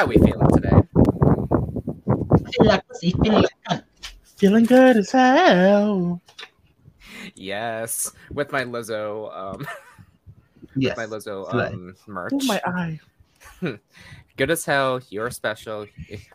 How are we feeling today? Feel like pussy, feel like cunt. Feeling good as hell. Yes, with my Lizzo, um, Yes. my Lizzo um, merch. Oh my eye. Good as hell. You're special.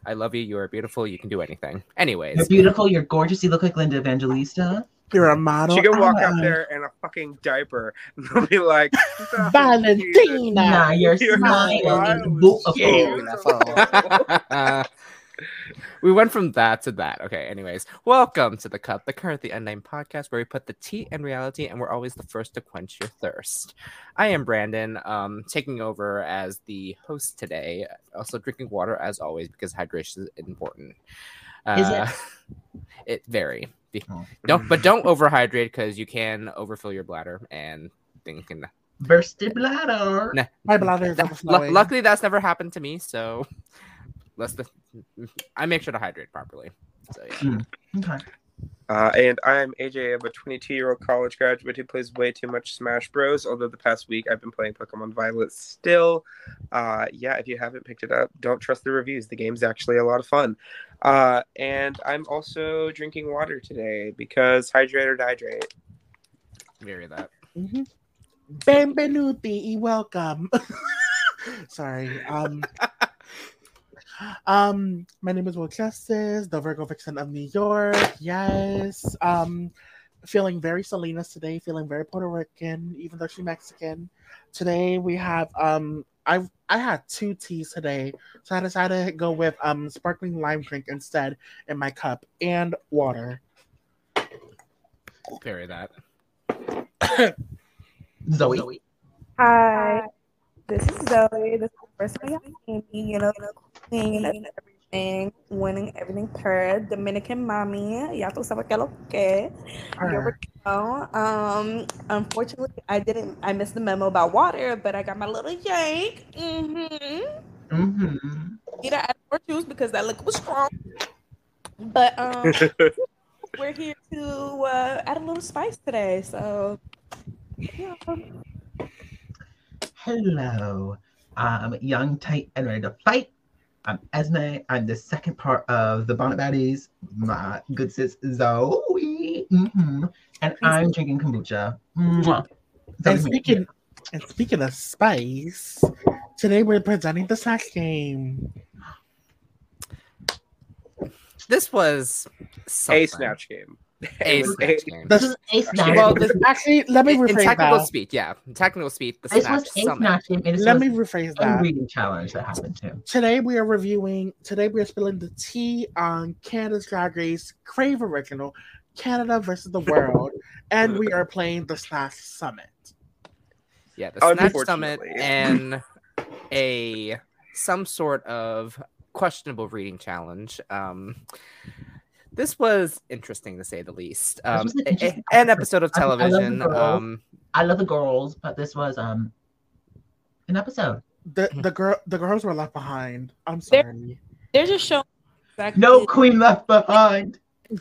I love you. You are beautiful. You can do anything. Anyways, You're beautiful. You're gorgeous. You look like Linda Evangelista. You're a model. She can walk out ah. there in a fucking diaper and they'll be like, "Stop it, Valentina. You're You're smiling. smiling. Beautiful. Beautiful. we went from that to that. Okay, anyways, welcome to the Cup, the currently unnamed podcast where we put the tea in reality and we're always the first to quench your thirst. I am Brandon, um, taking over as the host today, also drinking water as always because hydration is important. Uh, Is it? It vary. Oh. Don't, but don't overhydrate because you can overfill your bladder and things can. Bursted bladder. Nah. My bladder is Lu- overflowing. luckily, that's never happened to me, so let's. The, I make sure to hydrate properly. So yeah. Okay. Uh, and I'm AJ, I'm a 22 year old college graduate who plays way too much Smash Bros. Although the past week I've been playing Pokemon Violet still. Uh, yeah, if you haven't picked it up, don't trust the reviews. The game's actually a lot of fun. Uh, and I'm also drinking water today because hydrate or dihydrate. Vary that. Mm-hmm. Benvenuti, welcome. Sorry. Um, um, my name is Wil Justice, the Virgo Vixen of New York. Yes. Um, feeling very Salinas today, feeling very Puerto Rican, even though she's Mexican. Today we have um I I had two teas today, so I decided to go with um sparkling lime drink instead in my cup and water. Vary that. Zoe. Hi, this is Zoe. This is first time y'all see you know, everything, winning everything per Dominican mommy. Y'all tú sabes que lo que. You already know. Um, unfortunately, I didn't. I missed the memo about water, but I got my little yank. Mm-hmm. Mm-hmm. Need to add more juice because that liquor was strong. But um, we're here to uh, add a little spice today. So, yeah. Hello. I'm young, tight, and ready to fight. I'm Esme. I'm the second part of the Bonnet Baddies. My good sis Zoe. Mm-hmm. And I'm drinking kombucha. Mwah. And Zoe's making speaking and speaking of spice, today we're presenting the snack game. This was A something. A snatch game. This is a snack. Well, this- Actually, let me In, in technical that. speak, yeah. In technical speak, the This was a summit. snack game. It is Let me rephrase that. reading challenge that happened too. Today we are reviewing. Today we are spilling the tea on Canada's Drag Race Crave Original, Canada versus the World, and we are playing the Slash Summit. Yeah, the snatch summit and a some sort of questionable reading challenge. Um, this was interesting to say the least. Um, was an a- a- an episode of I- I love television. Um, I love the girls, but this was um an episode. The the girl the girls were left behind. I'm sorry. They're just showing exactly No queen left behind.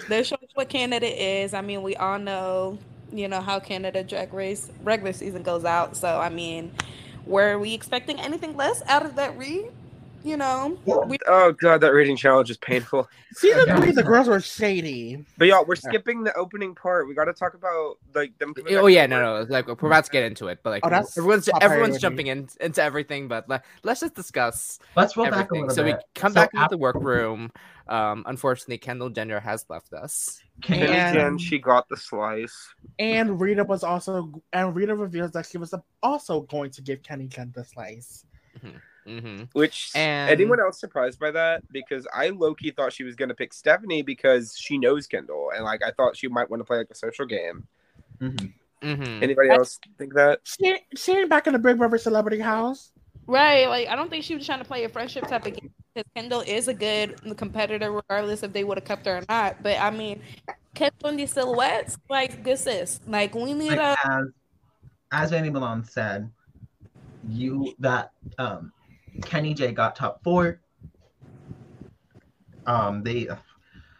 they're showing what Canada is. I mean, we all know, you know, how Canada drag race regular season goes out. So I mean, were we expecting anything less out of that read? You know, we, Oh god, that reading challenge is painful. Season Okay. three, the girls were shady. But y'all, we're skipping the opening part. We got to talk about like them. coming oh yeah, no, no. Like we're about to get into it, but like Oh, that's everyone's everyone's jumping in, into everything. But let, let's just discuss Let's roll back a everything. little So we come So back into the workroom. Um, unfortunately, Kendall Gender has left us. Can And you- And- she got the slice. And Rita was also and Rita reveals that she was also going to give Kenny Jen the slice. Hmm Which And- anyone else surprised by that? Because I low key thought she was gonna pick Stephanie because she knows Kendall, and like I thought she might want to play like a social game. Mhm. hmm Anybody else think that? She she ain't back in the Big Brother celebrity house. right? Like, I don't think she was trying to play a friendship type of game because Kendall is a good competitor, regardless if they would have kept her or not. But I mean, Kendall in these silhouettes, like good sis. Like we need like, a as as Vanny Milan said, you that um Kenny J got top four. Um, they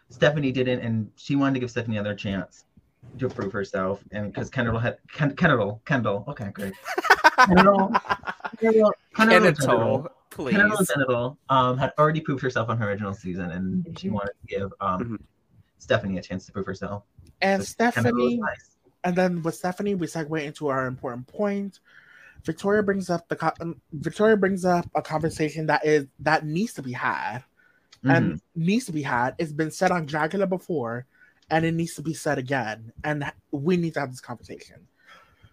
Stephanie didn't, and she wanted to give Stephanie another chance to prove herself, and because Kendall had Ken, Kendall Kendall, okay, great. Kendall, Kendall, Kendall, Kennetal. Please. Penelope Genital um, had already proved herself on her original season, and she wanted to give um, Mhm. Stephanie a chance to prove herself. And So Stephanie, nice. and then with Stephanie, we segue into our important point. Victoria brings up the co- um, Victoria brings up a conversation that is that needs to be had and Mhm. needs to be had. It's been said on Dragula before, and it needs to be said again. And we need to have this conversation.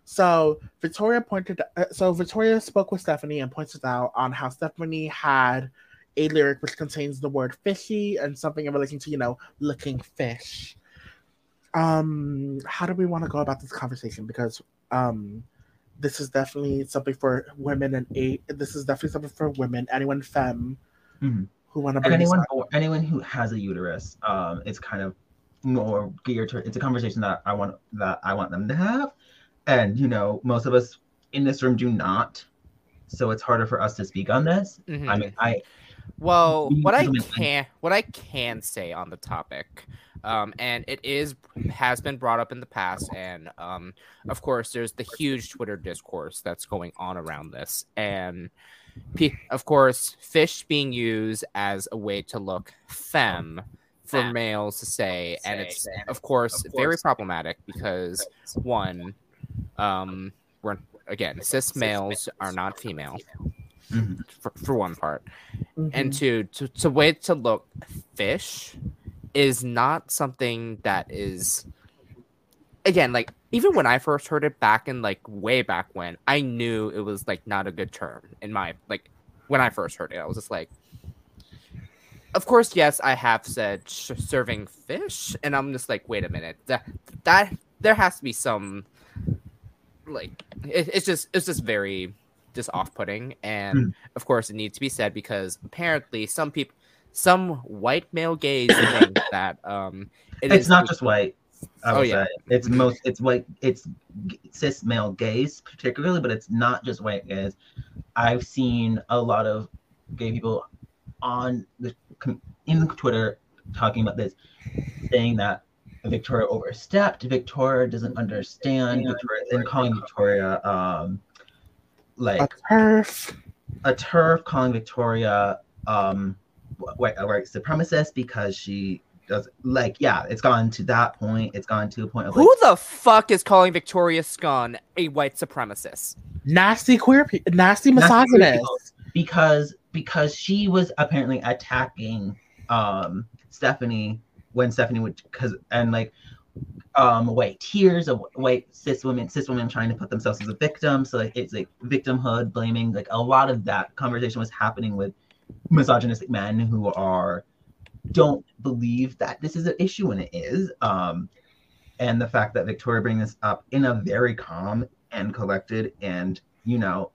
So Victoria pointed. Uh, so Victoria spoke with Stephanie and pointed out on how Stephanie had a lyric which contains the word fishy and something in relation to you know looking fish. Um, how do we want to go about this conversation? Because um, this is definitely something for women and eight. This is definitely something for women, anyone femme Mhm. who want to and bring this anyone up. or anyone who has a uterus, um, it's kind of more geared to. It's a conversation that I want that I want them to have, and you know, most of us in this room do not, so it's harder for us to speak on this. Mhm. I mean, I Well, what I can what I can say on the topic, um, and it is has been brought up in the past, and um, of course, there's the huge Twitter discourse that's going on around this, and pe- of course, fish being used as a way to look femme for males to say, and it's of course, very problematic because one, um, we're again cis males are not female Mhm. for, for one part and Mhm. two to to way to look fish is not something that is again like even when i first heard it back in like way back when i knew it was like not a good term in my like when i first heard it i was just like of course yes i have said sh- serving fish and i'm just like wait a minute that that there has to be some like it, it's just it's just very just off-putting and Mm. of course it needs to be said because apparently some people some white male gays think that um it it's is not just white. I Oh, yeah. say it's most it's white it's cis male gays particularly, but it's not just white gays. I've seen a lot of gay people on the in Twitter talking about this, saying that Victoria overstepped. Victoria doesn't understand. Victoria and calling Victoria um a like turf. a turf, calling Victoria um white a white supremacist because she does like yeah, it's gone to that point. It's gone to a point of like who the fuck is calling victoria scone a white supremacist Nasty queer, pe- nasty Nasty misogynist. people. because because she was apparently attacking um Stephanie when Stephanie would because and like um white tears of white cis women cis women trying to put themselves as a victim so like it's like victimhood blaming like a lot of that conversation was happening with misogynistic men who are don't believe that this is an issue when it is um and the fact that Victoria bring this up in a very calm and collected and you know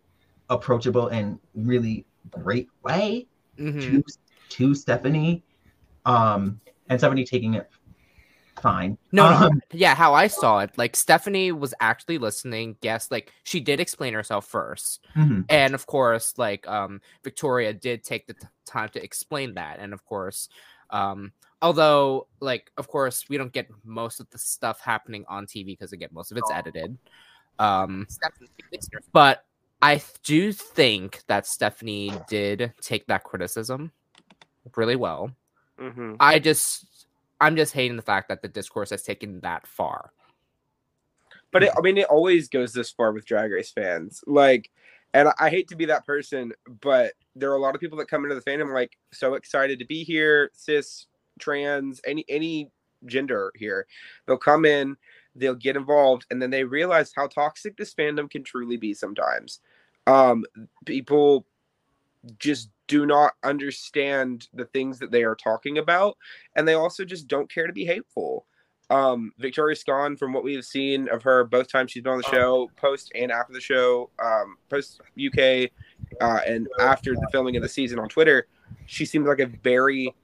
approachable and really great way Mhm. to to Stephanie, um, and Stephanie taking it fine. No, no, Um, yeah, how I saw it, like Stephanie was actually listening. Yes, like she did explain herself first, mhm. and of course, like um, Victoria did take the t- time to explain that, and of course, um, although like of course we don't get most of the stuff happening on TV because again most of it's edited, um, but I do think that Stephanie did take that criticism really well. hmm I just I'm just hating the fact that the discourse has taken that far. But it, I mean, it always goes this far with Drag Race fans. Like, and I, I hate to be that person, but there are a lot of people that come into the fandom like so excited to be here, cis, trans, any any gender here. They'll come in, they'll get involved, and then they realize how toxic this fandom can truly be sometimes. Um, people just do not understand the things that they are talking about, and they also just don't care to be hateful. Um Victoria Scone from what we have seen of her both times she's been on the show post and after the show um post UK uh and after the filming of the season on Twitter. She seems like a very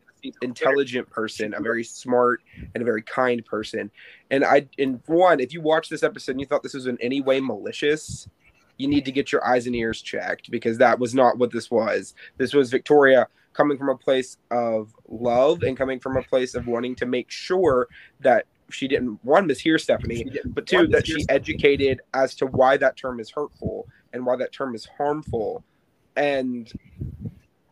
intelligent person a very smart and a very kind person. And I in one if you watch this episode and you thought this was in any way malicious you need to get your eyes and ears checked because that was not what this was this was Victoria coming from a place of love and coming from a place of wanting to make sure that she didn't one mishear Stephanie, but two that she educated as to why that term is hurtful and why that term is harmful. And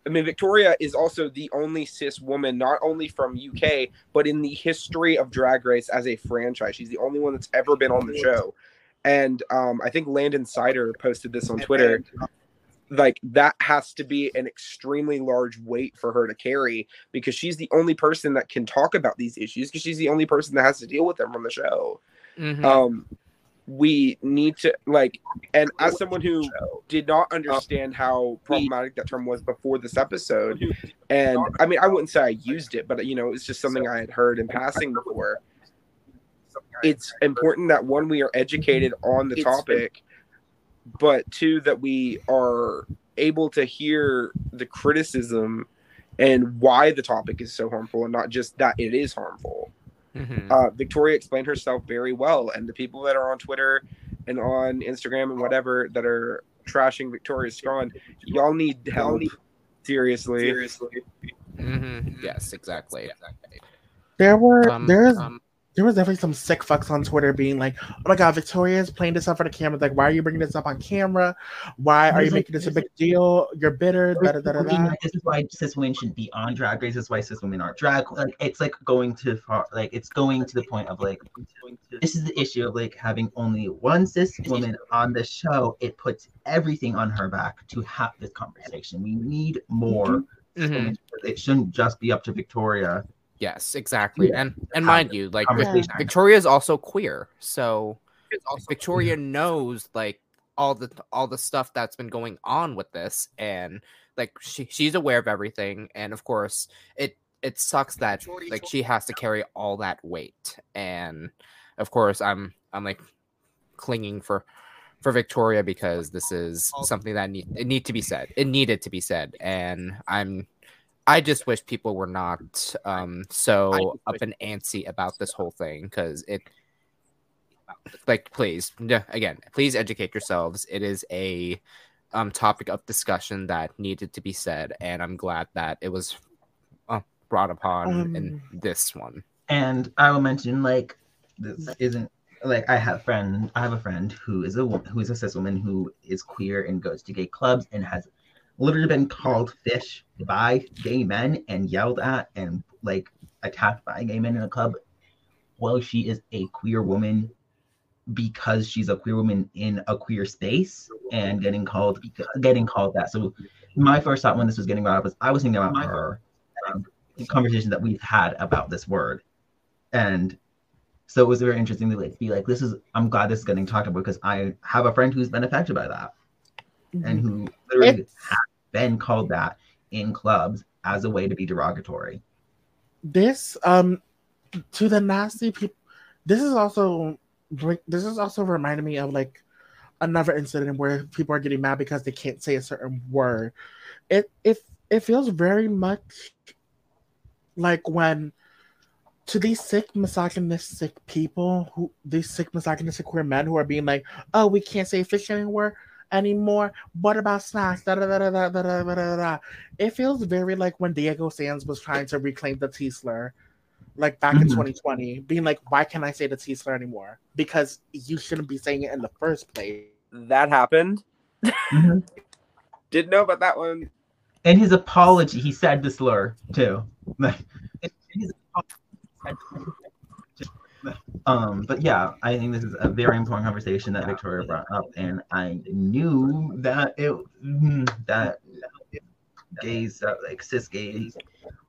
I mean, Victoria is also the only cis woman, not only from UK, but in the history of Drag Race as a franchise. She's the only one that's ever been on the show. And um, I think Landon Cider posted this on Twitter. Like that has to be an extremely large weight for her to carry because she's the only person that can talk about these issues because she's the only person that has to deal with them from the show. Mhm. Um, we need to like, and as someone who did not understand how problematic that term was before this episode, and I mean, I wouldn't say I used it, but you know, it's just something I had heard in passing before. It's important that one, we are educated on the topic, but two, that we are able to hear the criticism and why the topic is so harmful, and not just that it is harmful Mhm. uh, Victoria explained herself very well, and the people that are on Twitter and on Instagram and whatever that are trashing Victoria Scone, y'all need help. Seriously. Seriously. Mhm. Yes, exactly. There were Um, there's um, there was definitely some sick fucks on Twitter being like, "Oh my god, Victoria's playing this up for the camera. Like, why are you bringing this up on camera? Why are you like- making this a big deal? You're bitter." Da, da, da, da, I mean, da. like, this is why cis women shouldn't be on drag race. This is why cis women aren't drag. Like it's like going to far. Like it's going to the point of like this is the issue of like having only one cis woman on the show. It puts everything on her back to have this conversation. We need more. cis Mhm. It shouldn't just be up to Victoria. Yes, exactly. Yeah. And and mind you, like Vic- conversation. Victoria is also queer, so Victoria knows like all the all the stuff that's been going on with this, and like she she's aware of everything, and of course it it sucks that like she has to carry all that weight, and of course I'm I'm like clinging for for Victoria because this is something that need it need to be said. It needed to be said, and I'm I just wish people were not um so up and antsy about this whole thing because it like please yeah, again please educate yourselves. It is a um topic of discussion that needed to be said and i'm glad that it was uh, brought upon in Um, this one. And I will mention like this isn't like I have friend I have a friend who is a who is a cis woman who is queer and goes to gay clubs and has literally been called fish by gay men and yelled at and like attacked by gay men in a club. Well, she is a queer woman because she's a queer woman in a queer space and getting called getting called that. So my first thought when this was getting brought up was I was thinking about her um, conversation that we've had about this word and so it was very interesting to like be like this is i'm glad this is getting talked about because i have a friend who's been affected by that and who literally It's- has been called that in clubs as a way to be derogatory. This um to the nasty people this is also this is also reminding me of like another incident where people are getting mad because they can't say a certain word. It it it feels very much like when to these sick misogynistic people who these sick misogynistic queer men who are being like oh we can't say fish anymore anymore. What about snacks? Da, da, da, da, da, da, da, da, It feels very like when Diego Sands was trying to reclaim the T like back mm-hmm. in 2020, being like, why can't I say the T anymore? Because you shouldn't be saying it in the first place. That happened. Mm-hmm. Didn't know about that one. In his apology, he said the slur too. um but yeah i think this is a very important conversation that victoria brought up and i knew that it mm, that gays uh, like cis gays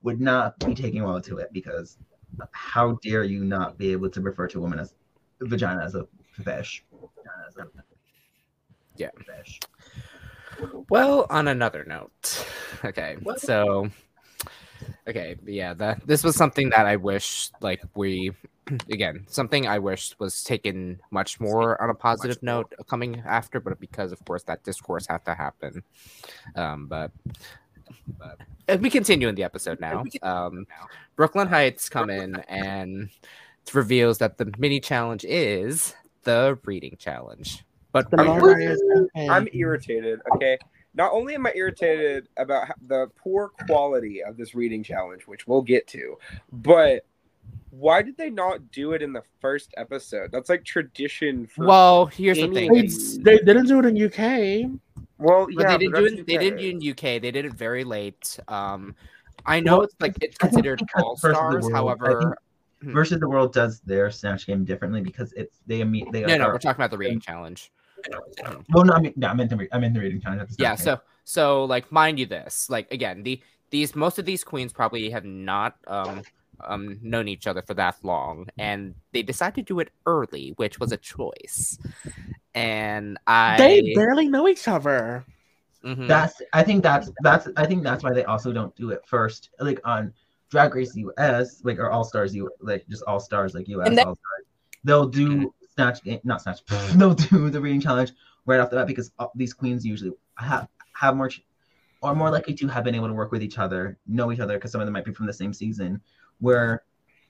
would not be taking well to it because how dare you not be able to refer to a woman as vagina as a fish Vagina as a Yeah. fish. Well, on another note, okay, so okay, yeah, that this was something that I wish, like, we again, something I wish was taken much more on a positive note coming after, but because of course that discourse had to happen. Um, but but as we continue in the episode now, um, Brooke Lynn Hytes come in and it reveals that the mini challenge is the reading challenge. But The I'm Lord irritated. is okay. I'm irritated. Okay. Not only am I irritated about the poor quality of this reading challenge, which we'll get to, but why did they not do it in the first episode? That's like tradition for well, here's the thing. They, it's- they didn't do it in UK. Well, But yeah, they didn't but do that's it. They didn't do it in UK. They did it very late. Um, I know Well, it's like it's considered all stars. However, Hmm. Versus the World does their Snatch game differently because it's they imme- they no, no, are- we're talking about the reading challenge. Well, no, I mean, no, I meant the re- I meant the reading challenge. that's Yeah. not So, so like, mind you, this like again, the these most of these queens probably have not um um known each other for that long, and they decided to do it early, which was a choice. And I They barely know each other. Mhm. That's I think that's that's I think that's why they also don't do it first, like on Drag Race US, like or All Stars U, like just All Stars like US And All Stars. They'll do Snatch game, not Snatch. they'll do the reading challenge right off the bat because these queens usually have have more ch- are more likely to have been able to work with each other, know each other because some of them might be from the same season. Where,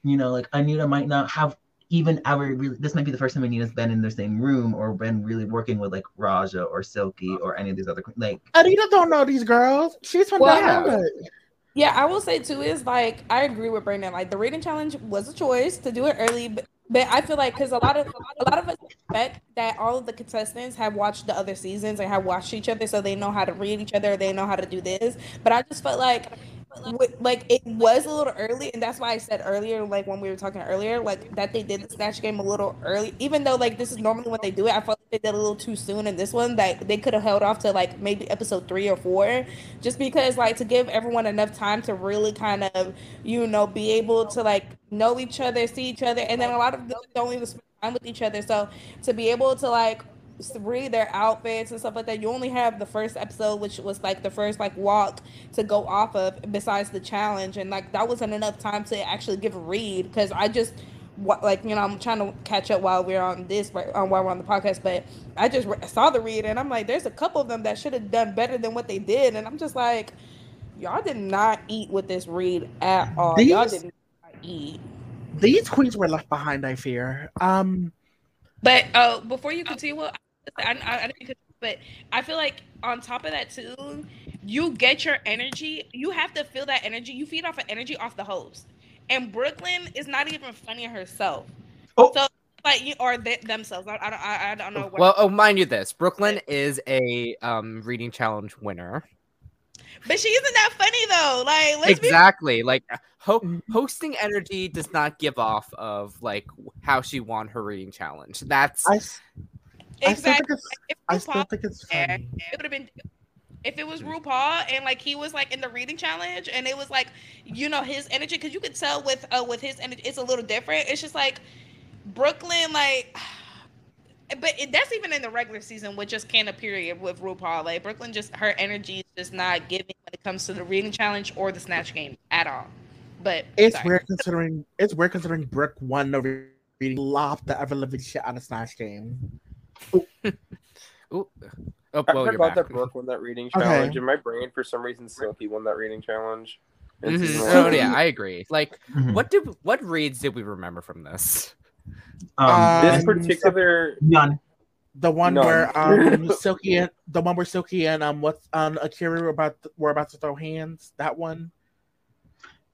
you know, like Anita might not have even ever really. This might be the first time Anita's been in the same room or been really working with like Raja or Silky or any of these other que- like. Anita don't know these girls. She's from Well, down yeah. Yeah, I will say too is like I agree with Brandon. Like the rating challenge was a choice to do it early, but, but I feel like because a lot of a lot of us expect that all of the contestants have watched the other seasons and have watched each other, so they know how to read each other, they know how to do this. But I just felt like like it was a little early, and that's why I said earlier, like when we were talking earlier, like that they did the snatch game a little early. Even though like this is normally when they do it, I felt like they did a little too soon in this one. That they could have held off to like maybe episode three or four, just because like to give everyone enough time to really kind of you know be able to like know each other, see each other, and then a lot of them don't even spend time with each other. So to be able to like read their outfits and stuff like that. You only have the first episode, which was like the first like walk to go off of, besides the challenge, and like that wasn't enough time to actually give a read because I just wa- like you know I'm trying to catch up while we're on this right um, while we're on the podcast, but I just re- saw the read and I'm like, there's a couple of them that should have done better than what they did, and I'm just like, y'all did not eat with this read at all. y'all did not eat. These queens were left behind. I fear. Um, But uh, before you continue, well, I, I, I didn't, but I feel like on top of that too, you get your energy. You have to feel that energy. You feed off of energy off the host. And Brooke Lynn is not even funny herself. Oh. So like you or they, themselves. I, I don't. I, I don't know. What, Well, oh, mind you, this Brooke Lynn is a um reading challenge winner. but she isn't that funny though. Like let's exactly. Like ho- Mhm. hosting energy does not give off of like how she won her reading challenge. That's I, be I still think it's. If I RuPaul still think it's it would have been if it was RuPaul and like he was like in the reading challenge and it was like you know his energy because you could tell with uh with his energy it's a little different. It's just like Brooke Lynn like. But it, that's even in the regular season with just Canada period with RuPaul. Like Brooke Lynn, just her energy is just not giving when it comes to the reading challenge or the snatch game at all. But It's sorry. weird considering it's weird considering Brooke won the reading, lopped the ever living shit out of Snatch Game. Ooh. Oh, I well, you're forgot that Brooke won that reading Okay. challenge. In my brain, for some reason, Silky won that reading challenge. in Mhm. season Oh one. yeah, I agree. Like, Mhm. what did what reads did we remember from this? Um, This Um, particular none. The one None. where um Silky and the one where Silky and um what's um A'keria were about were about to throw hands. That one.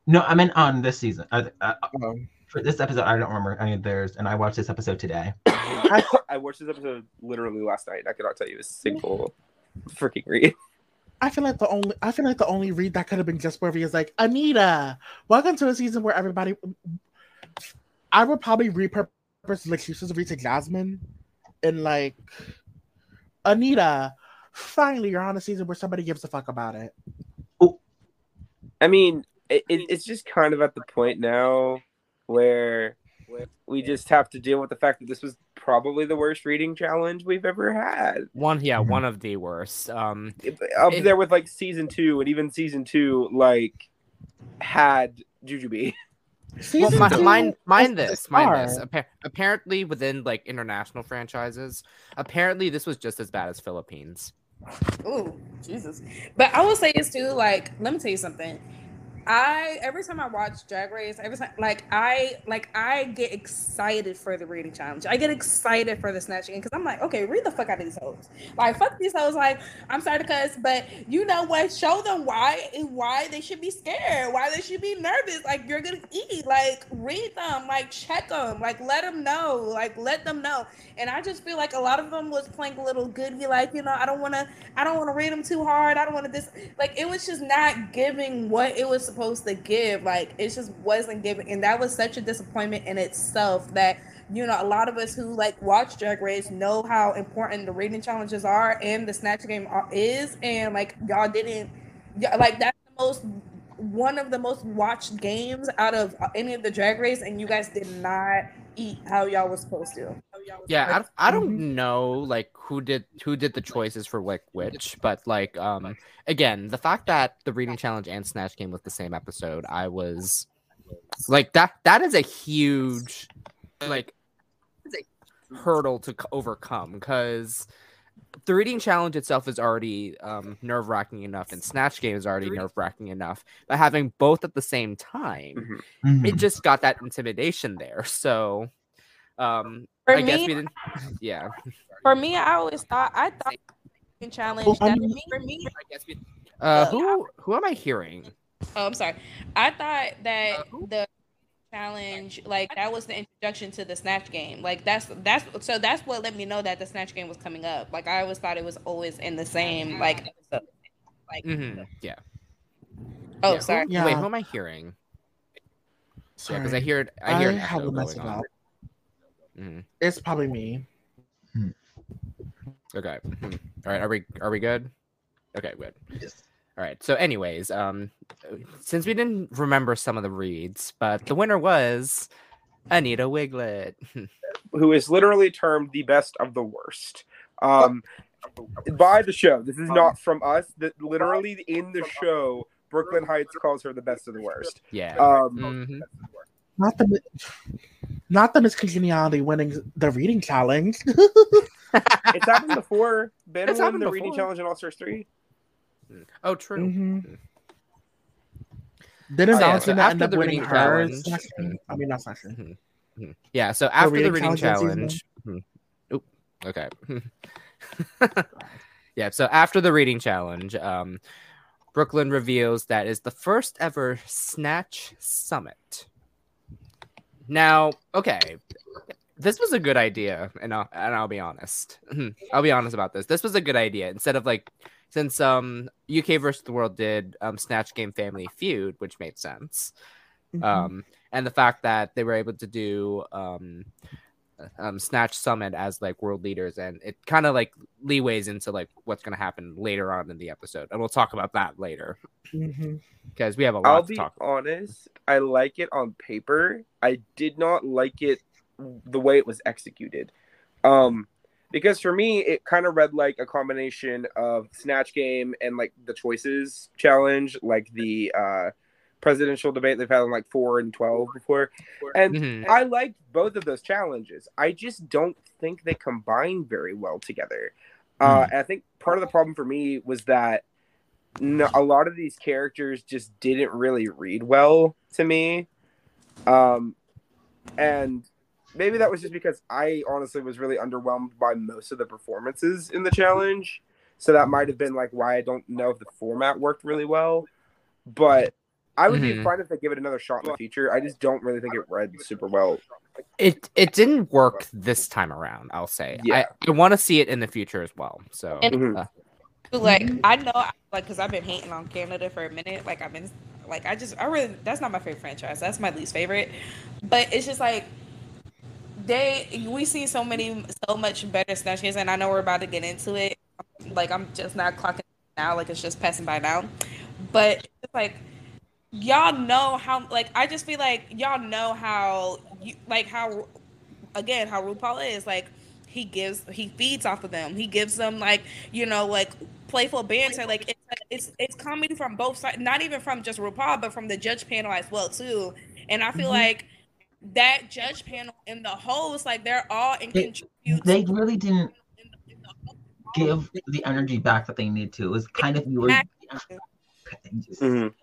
No, I meant on this season. I, I, Oh. For this episode, I don't remember any of theirs, and I watched this episode today. I watched this episode literally last night. I cannot tell you a single freaking read. I feel like the only I feel like the only read that could have been just worthy is like Anita. Welcome to a season where everybody. I would probably repurpose Lakeisha's read to Jasmine, and like Anita. Finally, you're on a season where somebody gives a fuck about it. I mean, it, it, it's just kind of at the point now where we just have to deal with the fact that this was probably the worst reading challenge we've ever had. One, yeah, Mhm. one of the worst. Um, Up It- there with like season two, and even season two, like had Jujubee. well, Season mind, mind this, mind this. Appa- apparently, within like international franchises, apparently this was just as bad as Philippines. Ooh, Jesus. But I will say this too, like, let me tell you something. I every time I watch Drag Race, every time like I like I get excited for the reading challenge. I get excited for the snatching because I'm like, okay, read the fuck out of these hoes. Like fuck these hoes. Like I'm sorry to cuss, but you know what? Show them why and why they should be scared, why they should be nervous. Like you're gonna eat. Like read them. Like check them. Like let them know. Like let them know. And I just feel like a lot of them was playing a little goody. Like you know, I don't want to. I don't want to read them too hard. I don't want to this. Like it was just not giving what it was supposed to give. Like it just wasn't giving, and that was such a disappointment in itself. That you know, a lot of us who like watch Drag Race know how important the reading challenges are and the snatch game is, and like y'all didn't, like that's the most one of the most watched games out of any of the Drag Race, and you guys did not eat how y'all was supposed to. Yeah, I, I don't Mhm. know like who did who did the choices for like which, but like um again, the fact that the reading challenge and snatch game was the same episode, I was like that that is a huge like hurdle to overcome because the reading challenge itself is already um, nerve wracking enough, and snatch game is already nerve wracking enough. But having both at the same time, Mhm. it just got that intimidation there. So, um, For I guess me, we didn't. Yeah, for me, I always thought I thought reading challenge. Well, I mean- for me, I guess we. Uh, who who am I hearing? Oh, I'm sorry. I thought that Uh, the challenge, like that was the introduction to the snatch game. Like that's that's so that's what let me know that the snatch game was coming up. Like I always thought it was always in the same like episode. Like Mhm, Yeah. oh Yeah, sorry. Yeah. Wait, who am I hearing? Yeah, Sorry. because I hear it. I hear I an have echo a mess going on. up. Mhm. It's probably me. Okay. mhm. All right. Are we are we good? Okay, good. Yes. All right. So, anyways, um, since we didn't remember some of the reads, but the winner was Anita Wigl'it. who is literally termed the best of the worst. Um, by the show. This is not from us. That literally in the show, Brooke Lynn Hytes calls her the best of the worst. yeah. Um, Mhm. Not the not the Miss Congeniality winning the reading challenge. it's happened before. Ben It's won happened the reading challenge in All Stars three. Oh, true. Mhm. Didn't Oh, yeah, so after end up the winning reading her? challenge- section? I mean, not section. Mhm. Yeah. So after the reading reading challenge challenge. Mhm. Oop. Okay. yeah. So after the reading challenge, um, Brooke Lynn reveals that is the first ever Snatch Summit. Now, okay, this was a good idea, and I'll, and I'll be honest. I'll be honest about this. This was a good idea. Instead of like, since um UK versus the world did um Snatch Game Family Feud, which made sense Mhm. um, and the fact that they were able to do um, um, Snatch Summit as like world leaders, and it kind of like leeways into like what's going to happen later on in the episode, and we'll talk about that later Mhm. because we have a lot I'll to be talk. about. honest. I like it on paper. I did not like it the way it was executed. Um, because for me, it kind of read like a combination of Snatch Game and like the Choices Challenge, like the uh, presidential debate they've had on like four and twelve before. And Mhm. I liked both of those challenges. I just don't think they combine very well together. Uh, and I think part of the problem for me was that no, a lot of these characters just didn't really read well to me. Um, and maybe that was just because I honestly was really underwhelmed by most of the performances in the challenge. So that might have been like why I don't know if the format worked really well. But I would be Mhm. fine if they give it another shot in the future. I just don't really think it read super well. It it didn't work this time around. I'll say. Yeah. I, I want to see it in the future as well. So And- uh, Like I know, like, cause I've been hating on Canada for a minute. Like I've been, like, I just, I really, that's not my favorite franchise. That's my least favorite. But it's just like they, we see so many, so much better snatch games, and I know we're about to get into it. Like I'm just not clocking now. Like it's just passing by now. But it's like y'all know how. Like I just feel like y'all know how you like how again how RuPaul is like he gives he feeds off of them. He gives them like you know like playful banter. Like it's it's it's comedy from both sides, not even from just RuPaul, but from the judge panel as well too. And I feel Mhm. like that judge panel and the host like they're all in They- contribute. They really didn't in the- in the give the energy back that they need to. It was kind of you were just- Mhm.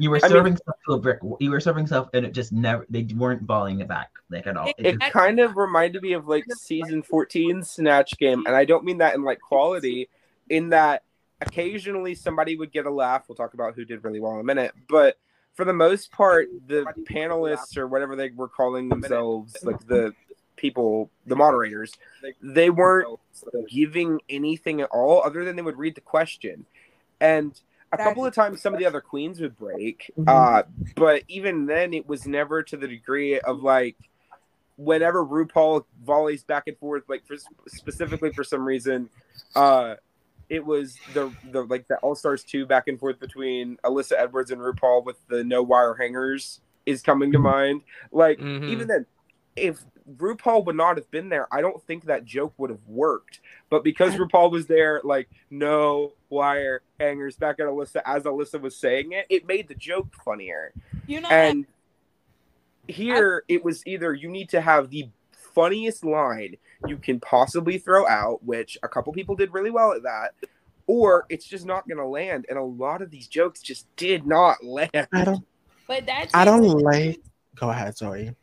You were I mean- serving stuff to a brick. You were serving stuff, and it just never. They weren't balling it back like at all. It It just- kind of reminded me of like season 14 Snatch Game, and I don't mean that in like quality, in that occasionally somebody would get a laugh. We'll talk about who did really well in a minute, but for the most part, the panelists or whatever they were calling themselves, like the people, the moderators, they weren't giving anything at all other than they would read the question. And a couple of times some of the other queens would break. Mhm. Uh, but even then it was never to the degree of like whenever RuPaul volleys back and forth, like for specifically for some reason, uh it was the the like the All Stars two back and forth between Alyssa Edwards and RuPaul with the no wire hangers is coming to mind. Like Mhm. even then, if RuPaul would not have been there, I don't think that joke would have worked. But because RuPaul was there, like no wire hangers back at Alyssa as Alyssa was saying it, it made the joke funnier. You know, And here it was either you need to have the funniest line you can possibly throw out, which a couple people did really well at that, or it's just not going to land. And a lot of these jokes just did not land. I don't. but that I don't like. Go ahead, Zoe.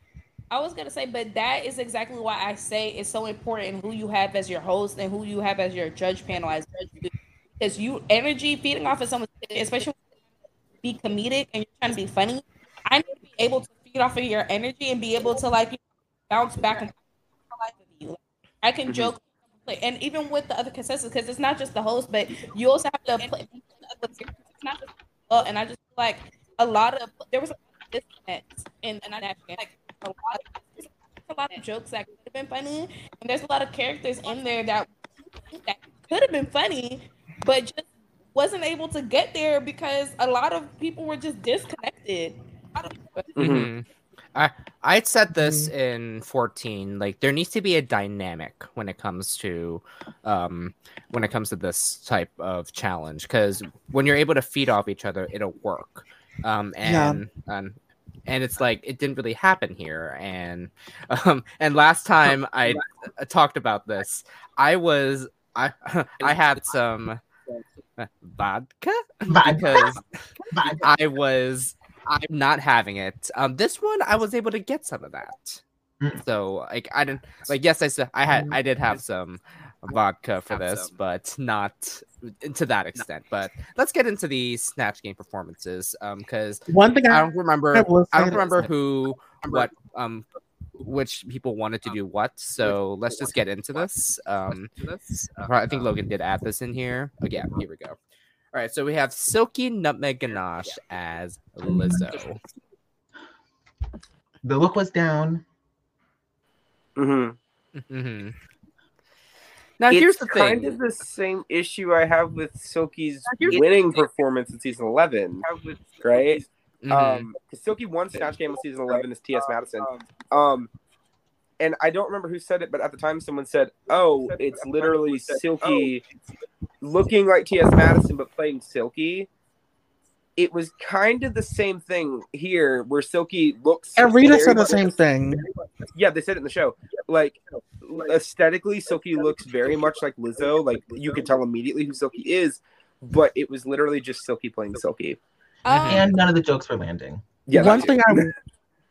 I was gonna say, but that is exactly why I say it's so important who you have as your host and who you have as your judge panel as judge because you energy feeding off of someone, especially when you be comedic and you're trying to be funny. I need to be able to feed off of your energy and be able to like bounce back and forth with you. I can Mhm. joke, and even with the other contestants, because it's not just the host, but you also have to play. It's not just well, and I just feel like a lot of there was a disconnect in and I like a lot of a lot of jokes that could have been funny, and there's a lot of characters in there that that could have been funny, but just wasn't able to get there because a lot of people were just disconnected. I. I I'd said this in 14. Like there needs to be a dynamic when it comes to um when it comes to this type of challenge because when you're able to feed off each other, it'll work. Um Yeah. and um, and it's like it didn't really happen here and um and last time I talked about this, I was I I had some vodka Vodka. because Vodka. I was I'm not having it. Um, this one I was able to get some of that. Mm. So like I didn't like yes I said I had I did have some vodka for this, but not to that extent. But let's get into the snatch game performances. Um, because One thing I I, don't remember I I don't remember who what um which people wanted to do what. So let's just get into this. Um, I think Logan did add this in here. Oh yeah, here we go. All right, so we have Silky Nutmeg Ganache as Lizzo. The look was down. hmm hmm Now it's here's the thing. It's kind of the same issue I have with Silky's winning performance in season 11, right? Mhm. Um, because Silky won Snatch Game in season 11 as T.S. Madison. Um, and I don't remember who said it, but at the time someone said, "Oh, it's literally Silky looking like T.S. Madison but playing Silky." It was kind of the same thing here, where Silky looks. and Rita said the same thing. Yeah, they said it in the show. Like aesthetically, Silky looks very much like Lizzo. Like you could tell immediately who Silky is, but it was literally just Silky playing Silky. Um, And none of the jokes were landing. Yeah, one thing. I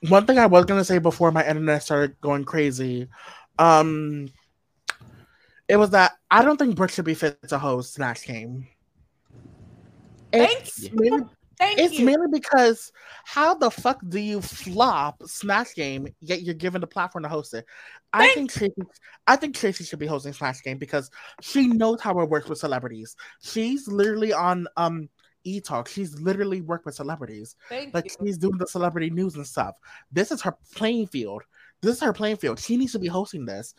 one thing I was gonna say before my internet started going crazy, um, it was that I don't think Brooke should be fit to host Snatch Game. Thank It's you. mainly, Thank it's you. mainly because how the fuck do you flop Snatch Game yet you're given the platform to host it? I think Traci, I think Traci should be hosting Snatch Game because she knows how it works with celebrities. She's literally on um E Talk. She's literally worked with celebrities. Thank Like you. she's doing the celebrity news and stuff. This is her playing field. This is her playing field. She needs to be hosting this.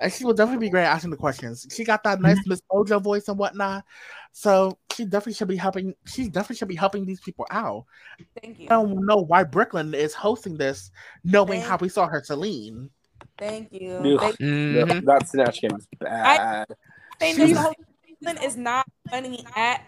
And she will definitely be great asking the questions. She got that nice Miss Mojo voice and whatnot. So she definitely should be helping. She definitely should be helping these people out. Thank you. I don't know why Brooke Lynn is hosting this, knowing how we saw her Celine. Thank you. Ugh. Thank No, Mhm. that Snatch Game is bad. saying this the whole season is not funny at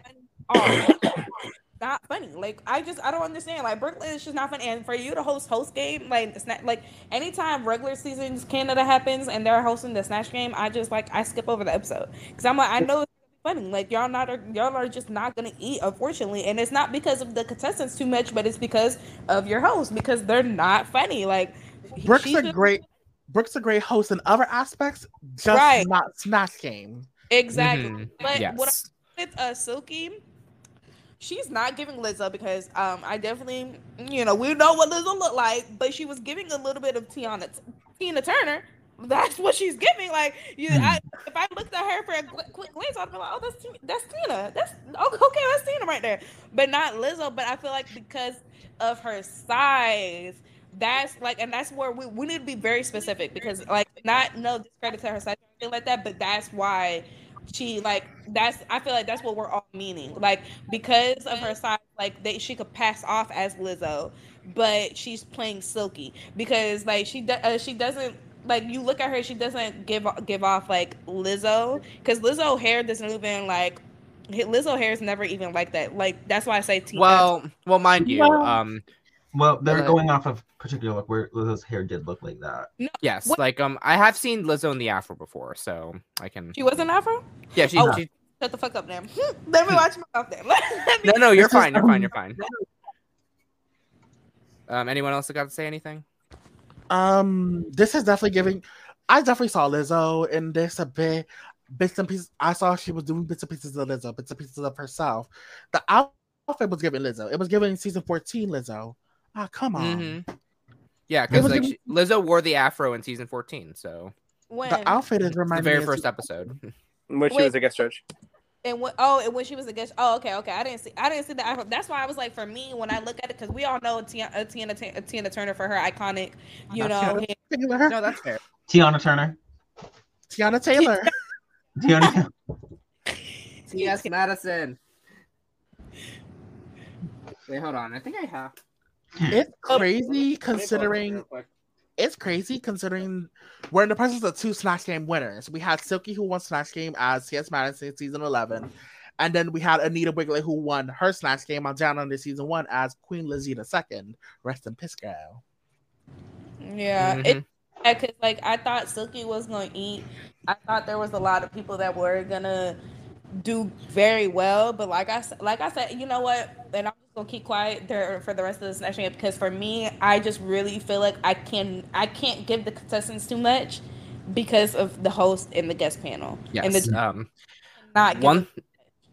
all. not funny. Like I just I don't understand. Like Brooke Lynn is just not funny. And for you to host host game, like it's not like anytime regular seasons Canada happens and they're hosting the snatch game, I just like I skip over the episode because I'm like I know it's funny. Like y'all not are y'all are just not gonna eat, unfortunately. And it's not because of the contestants too much, but it's because of your host because they're not funny. Like Brooks a just- great Brooks a great host in other aspects, just Right. not Snatch Game. exactly. Mhm. But yes. what I with uh Silky, she's not giving Lizzo because um I definitely you know we know what Lizzo looked like, but she was giving a little bit of Tiana Tina Turner. That's what she's giving. Like you, I, if I looked at her for a gl- quick glance, I'd be like, "Oh, that's that's Tina. That's oh, okay. That's Tina right there." But not Lizzo. But I feel like because of her size, that's like, and that's where we, we need to be very specific because, like, not no discredit to her size or anything like that, but that's why she like that's I feel like that's what we're all meaning. Like because of her size, like they she could pass off as Lizzo, but she's playing Silky because like she do, uh, she doesn't like you look at her she doesn't give give off like Lizzo because Lizzo hair doesn't even like Lizzo hair is never even like that. Like that's why I say Tina. Well, well, mind you, Well- um, Well, they're Right. going off of particular look where Lizzo's hair did look like that. yes, What- like um, I have seen Lizzo in the Afro before, so I can. she wasn't Afro. Yeah, she. Oh. she Shut the fuck up, damn. Let me watch my mouth, damn. No, no, you're fine. You're fine. You're fine. Um, anyone else that got to say anything? Um, this is definitely giving. I definitely saw Lizzo in this a bit. Bits and pieces. I saw she was doing bits and pieces of Lizzo, bits and pieces of herself. The outfit was giving Lizzo. It was giving season fourteen Lizzo. Ah, come on. Mhm. Yeah, because like she, Lizzo wore the Afro in season 14, so when The outfit is the very me first season- episode. When she Wait. was a guest judge. And when oh, and when she was a guest. Oh, okay, okay. I didn't see. I didn't see the Afro. That's why I was like, for me, when I look at it, because we all know Tina, uh, Tina, Tina, Tina Turner for her iconic, you know. Tiana. Taylor. no, that's fair. Tiana Turner. Teyana Taylor. Tiana. T.S. Madison. Wait, hold on. I think I have. It's crazy considering it's crazy considering we're in the presence of two Snatch Game winners. We had Silky who won Snatch Game as T.S. Madison season 11. And then we had Anita Wigl'it who won her Snatch Game on Down Under season one as Queen Lizzie second. Rest in peace, girl. Yeah, Mhm. it because like I thought Silky was gonna eat. I thought there was a lot of people that were gonna do very well, but like I s- like I said, you know what? And I'm just gonna keep quiet there for the rest of this next game because for me, I just really feel like I can I can't give the contestants too much because of the host and the guest panel and Yes. the Um, not giving- one.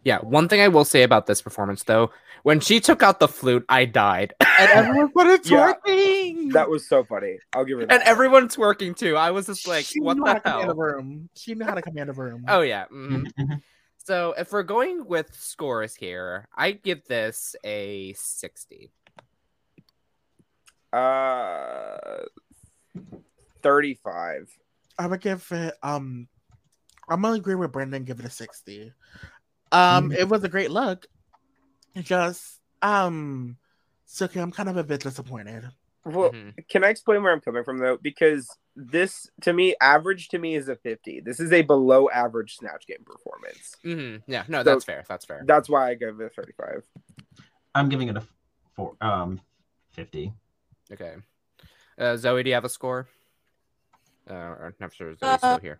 Yeah, one thing I will say about this performance, though, when she took out the flute, I died, And everyone started Yeah. twerking. That was so funny. I'll give her that. and everyone's working too. I was just like, She "What knew how the to command a room. She knew how to command a room. Oh yeah. mhm. So if we're going with scores here, I give this a sixty. Uh, thirty-five. I would give it um I'm gonna agree with Brendan, give it a 60. Um it was a great look. It Just um Silky, I'm kind of a bit disappointed. Well, Mhm. can I explain where I'm coming from though? Because this, to me, average to me is a fifty. This is a below average snatch game performance. Mhm. Yeah, no, So- that's fair. That's fair. That's why I give it a thirty-five. I'm giving it a four, um, 50. Okay. Uh, Zoe, do you have a score? Uh, or not sure Zoe's still Uh, here.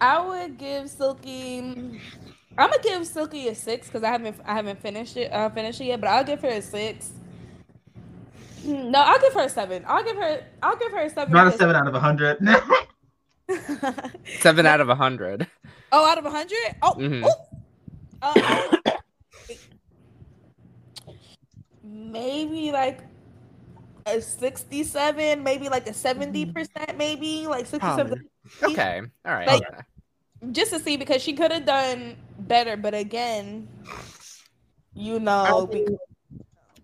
I would give Silky. I'm gonna give Silky a six because I haven't I haven't finished it uh, finished it yet, but I'll give her a six. No, I'll give her a seven. I'll give her I'll give her a seven. Not a seven out of a hundred. Seven out of a hundred. oh, out of a hundred? Oh, Mhm. oh. Uh, maybe like a sixty-seven, maybe like a seventy percent, maybe like sixty-seven. Okay. All right. Like- okay. just to see because she could have done better, but again, you know, because,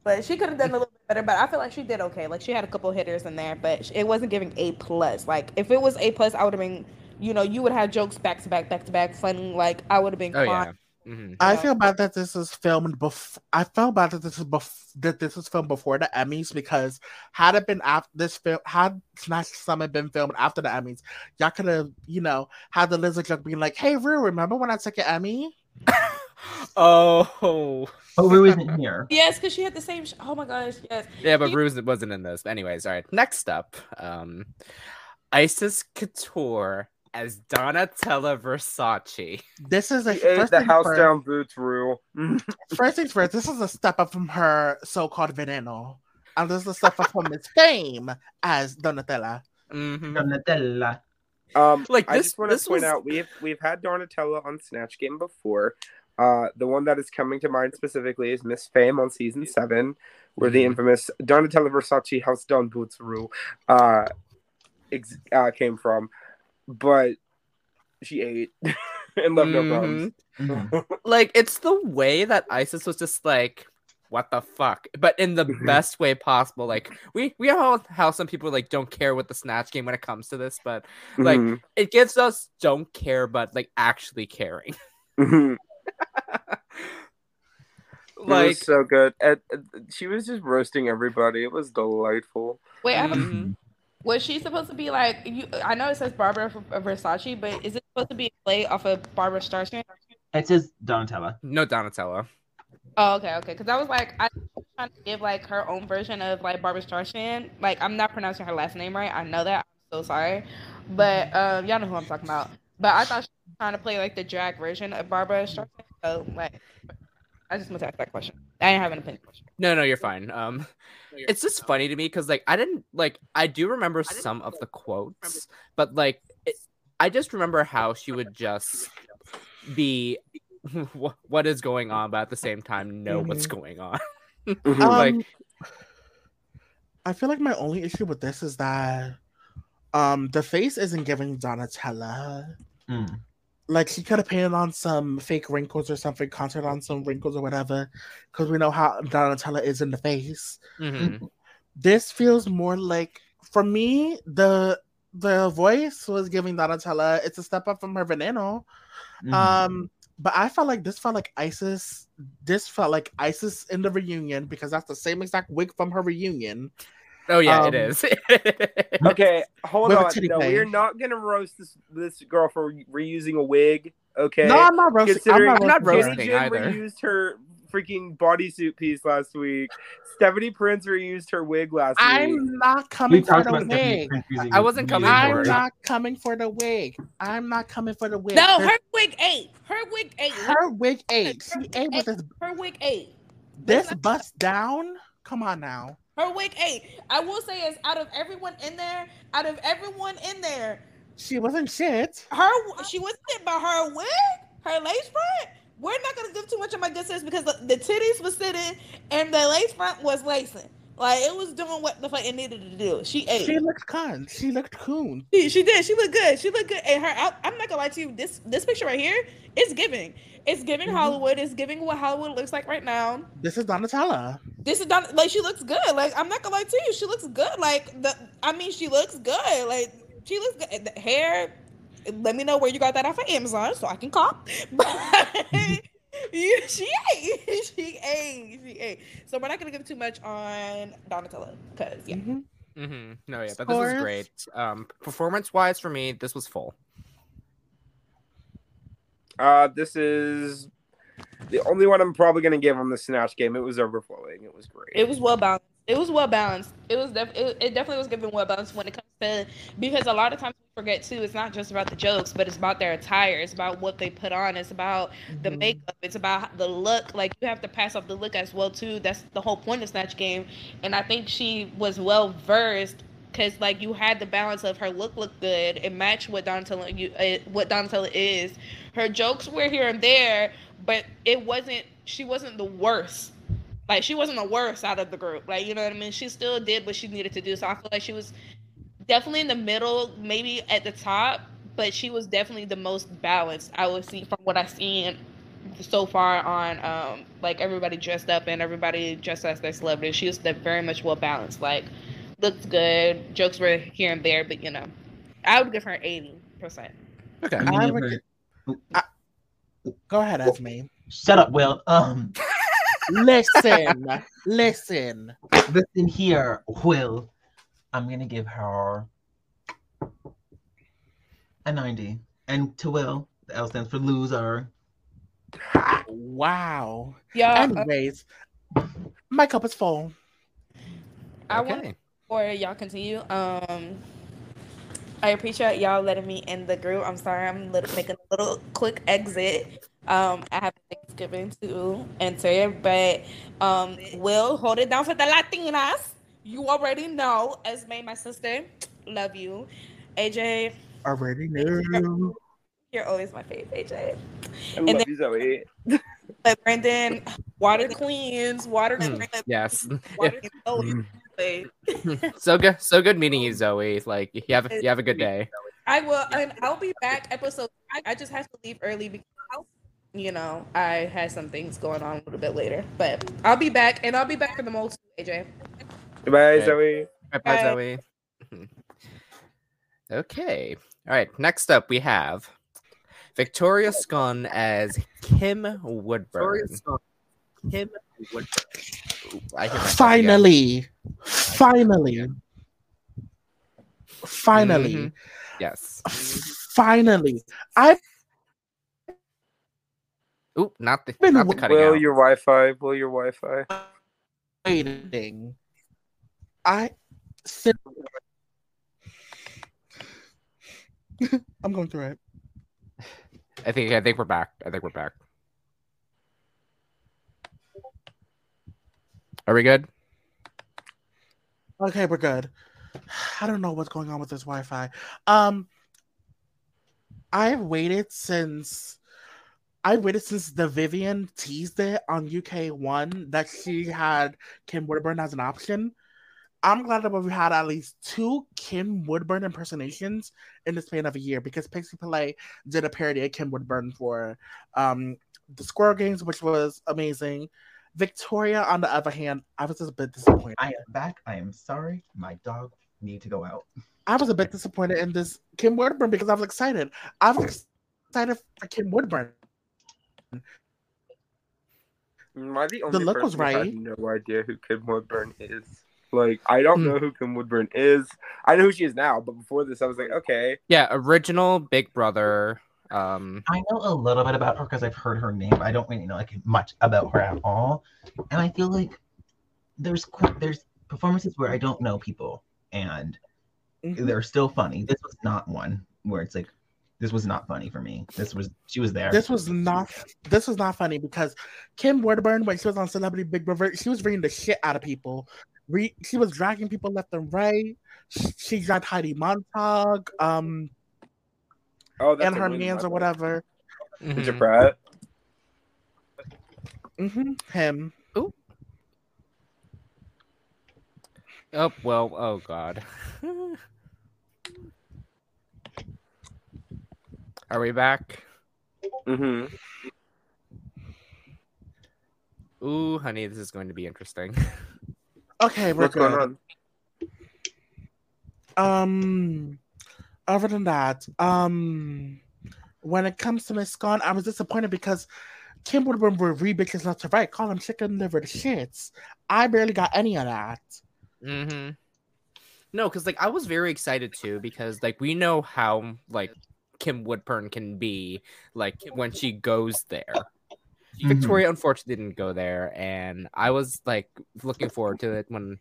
but she could have done a little bit better. But I feel like she did okay. Like she had a couple hitters in there, but it wasn't giving a plus. Like if it was a plus, I would have been, you know, you would have jokes back to back, back to back, funny. Like I would have been. Oh crying. yeah. hmm I feel bad that this is filmed before. I felt bad that this is bef- that this was filmed before the Emmys because had it been after this film, had Snatch Summit been filmed after the Emmys, y'all could have, you know, had the lizard joke being like, "Hey, Rue, remember when I took an Emmy?" Oh. but Rue isn't here. Yes, because she had the same. Sh- oh my gosh, yes. Yeah, but You- Ruse wasn't in this. Anyways, all right. Next up, um, Icesis Couture as Donatella Versace. This is a She first the house first- down boots rule. First things first, this is a step up from her so-called veneno. And this is a step up from Miss Fame as Donatella. Mhm. Donatella. Um, Like, I just want to point was- out we've we've had Donatella on Snatch Game before. Uh, the one that is coming to mind specifically is Miss Fame on season seven, where the Mhm. infamous Donatella Versace House Don Boots rule uh, ex- uh, came from. But she ate and left no crumbs. Mhm. Like it's the way that Icesis was just like, what the fuck? But in the Mhm. best way possible. Like we we all how some people like don't care with the snatch game when it comes to this, but Like, Mhm. it gives us don't care but like actually caring. Mhm. it like was so good. And, and she was just roasting everybody. It was delightful. Wait, I have a, mhm. was she supposed to be like you? I know it says Barbara Versace, but is it supposed to be a play off of Barbara Streisand? It says Donatella. no Donatella. Oh, okay, okay. Because I was like, I was trying to give like her own version of like Barbara Streisand. Like, I'm not pronouncing her last name right. I know that. I'm so sorry, but um, y'all know who I'm talking about. But I thought she was trying to play like the drag version of Barbara Streisand. So like, I just want to ask that question. I didn't have an opinion. No, no, you're fine. Um, it's just funny to me because like I didn't like I do remember some of the quotes, but like it, I just remember how she would just be "Wh- what is going on, but at the same time know what's going on. Mhm. Um, Like- I feel like my only issue with this is that um the face isn't giving Donatella. Mm. Like she could have painted on some fake wrinkles or something, concentrated on some wrinkles or whatever, because we know how Donatella is in the face. Mhm. This feels more like for me the the voice was giving Donatella. It's a step up from her veneno. Mhm. Um, but I felt like this felt like Icesis. This felt like Icesis in the reunion because that's the same exact wig from her reunion. Oh yeah, Um, it is. Okay, hold on. No, we're not gonna roast this this girl for reusing a wig. Okay. No, I'm not roasting. I'm not I'm not roasting. roasting. Jenny Jen either. reused her freaking bodysuit piece last week. Stephanie Prince reused her wig last week. I'm not We coming for the wig. I wasn't coming for I'm not coming for the wig. I'm not coming for the wig. No, Her, her wig ate. Her wig ate. her wig ate. She ate with this, Her wig ate. this bust down. Come on now. Her wig ate. I will say is out of everyone in there, out of everyone in there, She wasn't shit. her she wasn't it by her wig, her lace front. We're not gonna give too much of my good sense because the, the titties was sitting and the lace front was lacing. Like it was doing what the fuck it needed to do. She ate. She looked con. She looked coon. She, she did. She looked good. She looked good. And her out. I'm not gonna lie to you. This this picture right here, it's giving. It's giving Mhm. Hollywood. It's giving what Hollywood looks like right now. This is Donatella. This is done. Like she looks good. Like I'm not gonna lie to you. She looks good. Like the. I mean, she looks good. Like she looks good. The hair. Let me know where you got that off of Amazon so I can call. But she ate. She ate. She ate. So we're not gonna give too much on Donatella because yeah. Mhm. hmm No, yeah, but this was great. Um, performance wise for me, this was full. Uh, this is the only one I'm probably gonna give on the snatch game. It was overflowing. It was great. It was well balanced. It was well balanced. It was def- it, it definitely was given well balanced when it comes to because a lot of times we forget too. It's not just about the jokes, but it's about their attire. It's about what they put on. It's about the Mhm. makeup. It's about the look. Like you have to pass off the look as well too. That's the whole point of Snatch Game. And I think she was well versed because like you had the balance of her look look good It matched what Donatella you uh, what Donatella is. Her jokes were here and there, but it wasn't. She wasn't the worst. Like she wasn't the worst out of the group. Like you know what I mean. She still did what she needed to do. So I feel like she was definitely in the middle, maybe at the top, but she was definitely the most balanced. I would see from what I've seen so far on um like everybody dressed up and everybody dressed as their celebrity. She was the very much well balanced. Like looked good. Jokes were here and there, but you know, I would give her eighty percent. Okay. I mean, I would was- gi- Go ahead, Esme. Shut up, Will. Um, Listen, listen. listen here, Will. I'm gonna give her a 90. And to Will, the L stands for loser. Wow. Yeah, Anyways, my cup is full. I want Okay. or y'all continue. Um, I appreciate y'all letting me in the group. I'm sorry, I'm little, making a little quick exit. Um, I have Thanksgiving to enter, but um, will hold it down for the Latinas. You already know, Esme, my sister, love you. AJ, Already knew. you're always my favorite, AJ. I And love then- you, Zoe. But Brendan, Water Queens, Water Hmm, Queens, yes. Water Queens. always. so good so good meeting you, Zoe. Like you have you have a good day. I will, and I'll be back. Episode. I, I just have to leave early because, you know, I had some things going on a little bit later. But I'll be back, and I'll be back for the most. AJ. Bye, Okay. Zoe. Bye, Bye. Zoe. okay. All right. Next up, we have Victoria Scone as Kim Woodburn. Kim Woodburn. Ooh, I hear. Finally, finally, finally, Mhm. Yes. finally. I've Ooh, not the not the w- cutting Will out. your Wi-Fi? Will your Wi-Fi? waiting. I. I'm going through it. I think I think we're back. I think we're back. Are we good? Okay, we're good. I don't know what's going on with this Wi-Fi. Um, I've waited since I waited since the Vivienne teased it on UK One that she had Kim Woodburn as an option. I'm glad that we've had at least two Kim Woodburn impersonations in the span of a year because Pixie Play did a parody of Kim Woodburn for um, the Squirrel Games, which was amazing. Victoria, on the other hand, I was just a bit disappointed. I am back. I am sorry. My dog need to go out. I was a bit disappointed in this Kim Woodburn because I was excited. I was excited for Kim Woodburn. Am I the only look was person who right. had no idea who Kim Woodburn is? Like, I don't Hmm. know who Kim Woodburn is. I know who she is now, but before this, I was like, okay. Yeah, original Big Brother. Um, I know a little bit about her because I've heard her name. I don't really know like much about her at all. And I feel like there's qu- there's performances where I don't know people and Mhm. they're still funny. This was not one where it's like this was not funny for me. This was she was there. This was not this was not funny because Kim Woodburn, when she was on Celebrity Big Brother, she was reading the shit out of people. Re- she was dragging people left and right. She, she dragged Heidi Montag, um, Oh, that's and her win, mans by or the way. whatever. Richard mhm. Pratt. hmm Him. Oh well. Oh god. Are we back? Mm-hmm. Ooh, honey, this is going to be interesting. Okay, we're What's going on? Um, other than that, um, when it comes to Miss Scone, I was disappointed because Kim Woodburn were re bitches left to right, call them chicken liver shits. I barely got any of that. Mm-hmm. No, because like I was very excited too because like we know how like Kim Woodburn can be like when she goes there. Mhm. Victoria unfortunately didn't go there, and I was like looking forward to it when,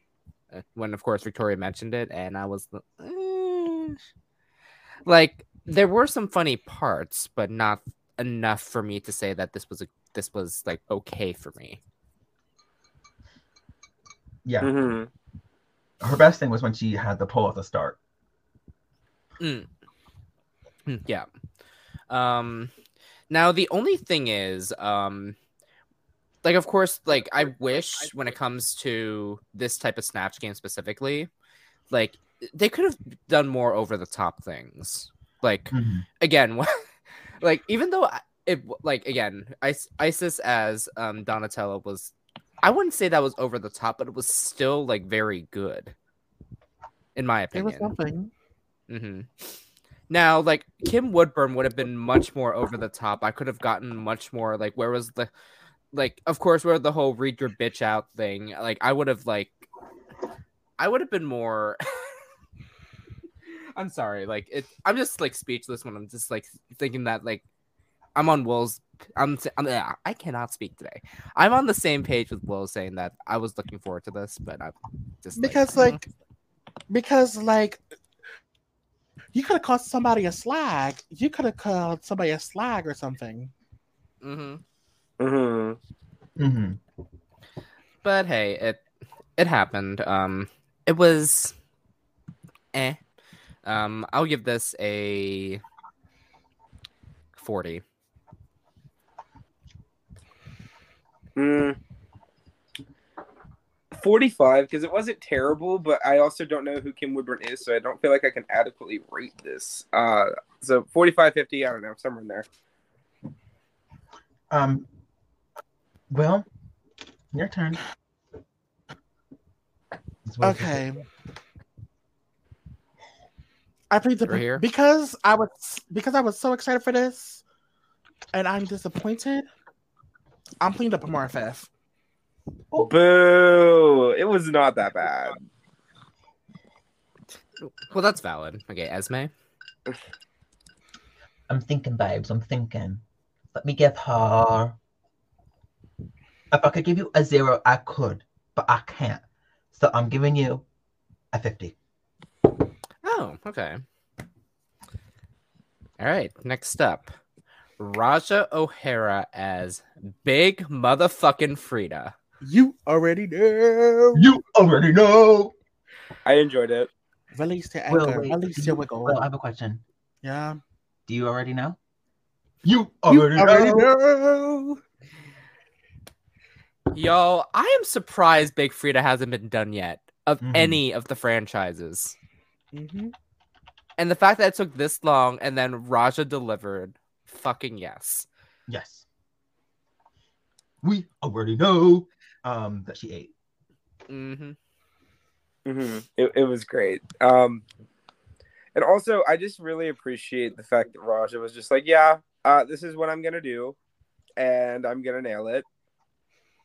uh, when of course Victoria mentioned it, and I was eh. like, there were some funny parts, but not enough for me to say that this was a this was like okay for me. Yeah. Mm-hmm. Her best thing was when she had the pull at the start. Mm. Mm, Yeah. Um now the only thing is um like of course like I wish when it comes to this type of snatch game specifically like they could have done more over the top things. Like again like even though it like again Is- Icesis as um Donatello was I wouldn't say that was over the top but it was still like very good in my opinion. There was something. hmm Now, like Kim Woodburn would have been much more over the top. I could have gotten much more like where was the like of course where the whole read your bitch out thing. Like I would have like I would have been more I'm sorry, like it I'm just like speechless when I'm just like thinking that like I'm on Will's I'm, I'm I cannot speak today. I'm on the same page with Will saying that I was looking forward to this, but I'm just Because like, like because like You could have called somebody a slag. You could have called somebody a slag or something. Mm-hmm. Mm-hmm. Mm-hmm. But hey, it it happened. Um, it was, eh. Um, I'll give this a forty. Mm. 45 because it wasn't terrible, but I also don't know who Kim Woodburn is, so I don't feel like I can adequately rate this. Uh, so 45, 50, I don't know, somewhere in there. Um. Well, your turn. Okay. I plead the We're here. because I was because I was so excited for this, and I'm disappointed. I'm pleading the a more FF. Boo! It was not that bad. Well, that's valid. Okay, Esme. I'm thinking, babes. I'm thinking. Let me give her. If I could give you a zero, I could, but I can't. So I'm giving you a 50. Oh, okay. All right. Next up, Ra'Jah O'Hara as Big Motherfucking Freedia. You already know. You already know. I enjoyed it. Release the Well, wait, Release do your you- wiggle. Well, I have a question. yeah. Do you already know? You You already, already know. know. Yo, I am surprised Big Freedia hasn't been done yet of Mhm. any of the franchises. Mhm. And the fact that it took this long and then Ra'Jah delivered, fucking yes. Yes. We already know um, that she ate. Mm-hmm. Mm-hmm. It, it was great. Um, and also, I just really appreciate the fact that Ra'Jah was just like, yeah, uh, this is what I'm going to do, and I'm going to nail it.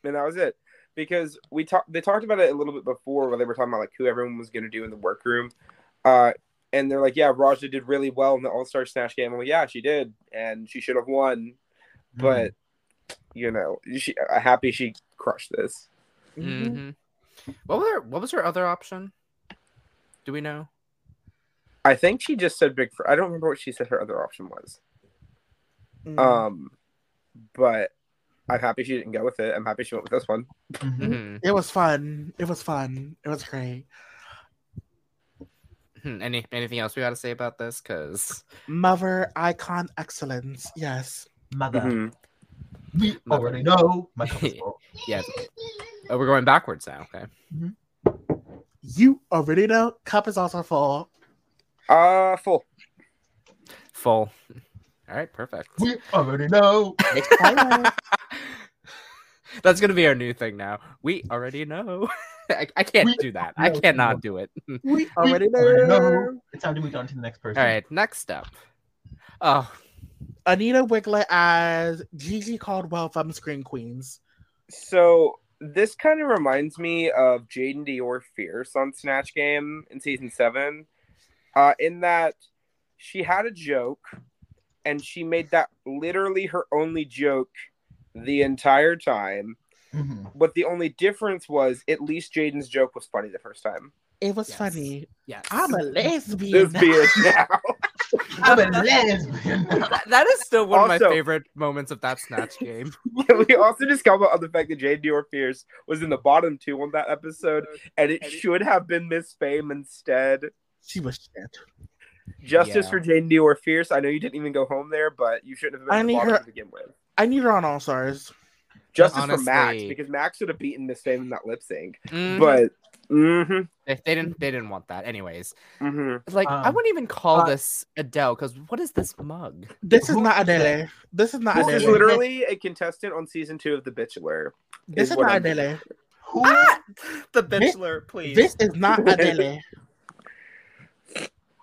And that was it. Because we talked, they talked about it a little bit before where they were talking about like who everyone was going to do in the workroom. Uh, and they're like, yeah, Raja did really well in the All Star Snatch game. I'm like, yeah, she did, and she should have won. But you know, she, I'm happy she crushed this. Mhm. hmm What was her what was her other option? Do we know? I think she just said big. Fr- I don't remember what she said her other option was. Mhm. Um, but I'm happy she didn't go with it. I'm happy she went with this one. Mhm. hmm It was fun. It was fun. It was great. Hmm, Any anything else we got to say about this? Because Mother icon excellence. Yes. Mother, Mhm. We Mother. already know. My cup is full. oh, we're going backwards now. Okay. You already know. Cup is also full. Uh, full. Full. All right, perfect. We already know. That's gonna be our new thing now. We already know. I, I can't We do that. I know. cannot do it. we We already already know. know. It's time to move on to the next person. All right, next up. Oh, Anita Wigl'it as Gigi Caldwell from Scream Queens. So this kind of reminds me of Jaidynn Diore Fierce on Snatch Game in season seven, uh, in that she had a joke, and she made that literally her only joke the entire time. Mhm. But the only difference was at least Jaidynn's joke was funny the first time. It was Yes. funny. yes. I'm a lesbian. Lesbian now. I'm a lesbian. That- that is still one of my favorite moments of that snatch game. we also just comment on the fact that Jaidynn Diore Fierce was in the bottom two on that episode, and it should have been Miss Fame instead. She was shit. Justice Yeah. for Jaidynn Diore Fierce. I know you didn't even go home there, but you shouldn't have been I in the need bottom her- to begin with. I need her on All Stars. Justice for Max because Max would have beaten Miss Fame in that lip sync. Mhm. But mm-hmm, they, they didn't they didn't want that. Anyways, mm-hmm. like I Um, wouldn't even call uh, this Adele because what is this mug? This is Who not? Adele. This is not This Who is Adele. literally a contestant on season two of The Bachelor. This is is not I'm- Adele. Who? The This- please. This is not Adele.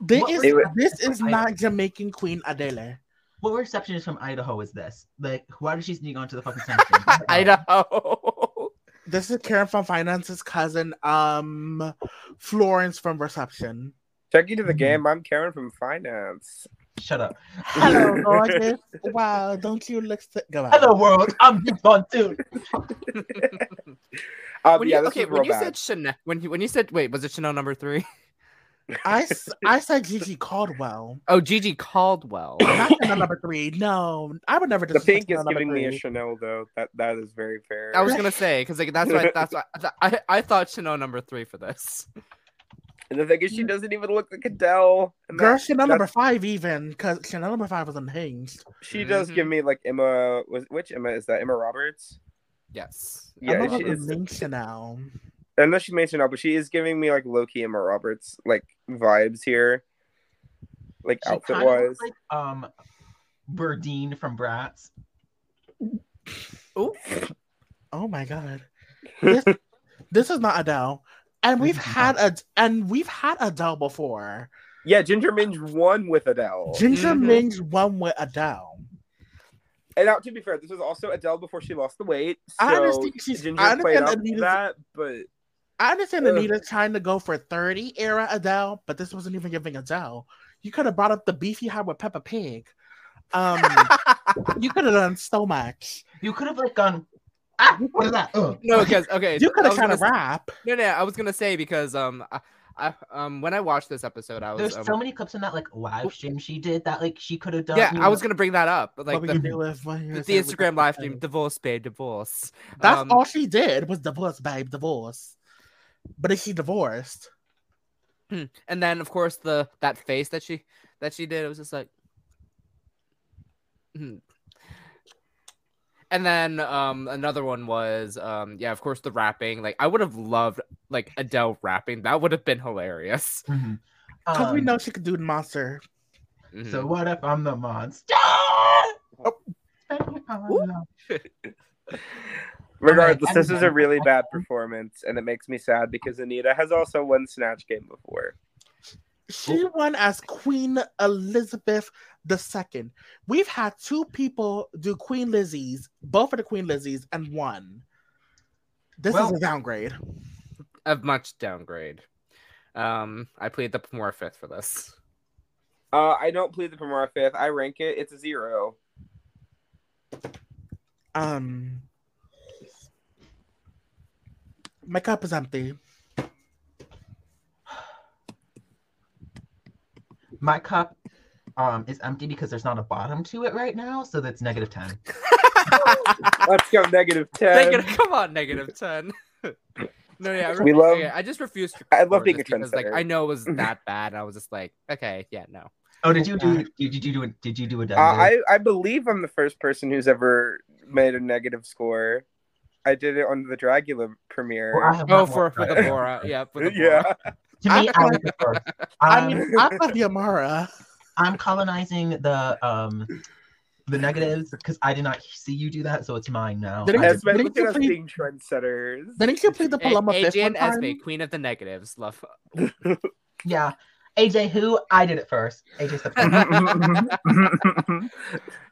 This What is was- this is I- not Jamaican Queen Adele. What receptionist from Idaho is this? Like, why did she sneak onto the fucking center? Idaho. This is Karen from Finance's cousin, um, Florence from Reception. Check you to the Mhm. game. I'm Karen from Finance. Shut up. Hello, gorgeous. wow, don't you look sick? Go out. Hello, world. I'm Big Fun too. Uh, when yeah, you, okay, when real you bad. said Chanel, when you when you said wait, was it Chanel number three? I, s- I said Gigi Caldwell. Oh, Gigi Caldwell. Not Chanel number three. No, I would never The disrespect pink is Chanel number giving me a. Chanel though. That that is very fair. I was gonna say because like that's why that's why I, I thought Chanel number three for this. and the thing is, she doesn't even look like Adele. And Girl, that- Chanel that- number five even because Chanel number five was unhinged. She does Mhm. give me like Emma. Was which Emma is that? Emma Roberts. Yes. I Yeah, love she is. mink Chanel. I know she made Chanel, but she is giving me like low key Emma Roberts like vibes here, like She outfit kinda wise. looks like um Burdine from Bratz. Oh, Oh my god, this, this is not Adele, and we've had a and we've had Adele before. Yeah, Ginger Minge won with Adele. Ginger Mhm. Minge won with Adele. and now, to be fair, this was also Adele before she lost the weight. So I understand she's- Ginger I played up that, but I understand Ugh. Anita trying to go for 30 era Adele, but this wasn't even giving Adele. You could have brought up the beef you had with Peppa Pig. Um, you could have done so much. You could have like gone. Ah, what is that? Ugh. no, because okay, You could I have was tried to gonna say- rap. No, no, I was gonna say because um, I, I um when I watched this episode, I was There's um, so many clips in that like live stream she did that like she could have done. yeah, I was gonna bring that up, but like What the, you do the, the Instagram live stream, divorce, babe, divorce. That's Um, all she did was divorce, babe, divorce. But is she divorced? and then of course the that face that she that she did, it was just like. hmm. And then um another one was um yeah of course the rapping like I would have loved like Adele rapping that would have been hilarious. Because we Um, know she could do the monster. Mhm. So what if I'm the monster? Oh. regardless, this is a really bad performance, and it makes me sad because Anita has also won Snatch Game before. She won as Queen Elizabeth II. We've had two people do Queen Lizzie's, both of the Queen Lizzie's, and one. This Well- is a downgrade. a much downgrade. Um, I plead the more fifth for this. Uh, I don't plead the Primera fifth. I rank it. It's a zero. Um, my cup is empty. My cup um is empty because there's not a bottom to it right now, so that's negative ten. Let's go negative ten. Negative, come on, negative ten. no, yeah, I We love- okay, I just refused. To I love record being a this because, like. I know it was that bad. I was just like, okay, yeah, no. Oh, did you do? Did you do? Did you do a Uh. I I believe I'm the first person who's ever made a negative score. I did it on the Dragula premiere. Well, Oh, for watched for the that. Bora, yeah, for the yeah. Bora. To me, I was the first. I Um, mean, I love the Amara. I'm colonizing the um the negatives because I did not see you do that, so it's mine now. Did it- I- Esme, didn't look you at us please- being trendsetters. Didn't you play the A- Paloma Fifth AJ one and Esme, queen of the negatives. Love. yeah, AJ, who I did it first. AJ said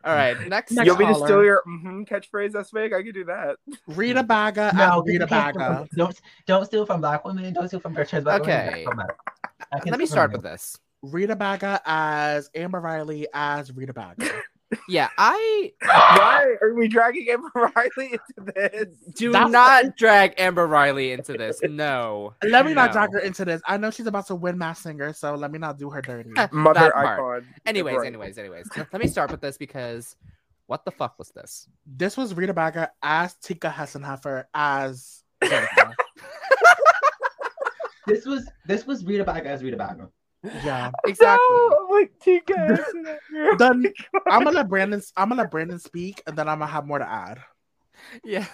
All right, next. Next you want me to steal your mhm catchphrase, Esme? I can do that. Rita Baga no. and Rita you can't steal Baga. Don't don't steal from black women. Don't steal from their trans black Okay. women. I Let me start with this. Rita Baga as Amber Riley as Rita Baga. Yeah, I Why are we dragging Amber Riley into this? do That's- not drag Amber Riley into this. No. let me not drag her into this. I know she's about to win Mass Singer, so let me not do her dirty. Mother That part. icon. Anyways, Right. anyways, anyways. Let me start with this because what the fuck was this? this was Rita Baga as Tika Hessenheffer as This was this was Rita Baga as Rita Baga. Yeah. Exactly. No, I'm like Tika. Then I'm gonna let Brandon. I'm gonna let Brandon speak, and then I'm gonna have more to add. Yeah.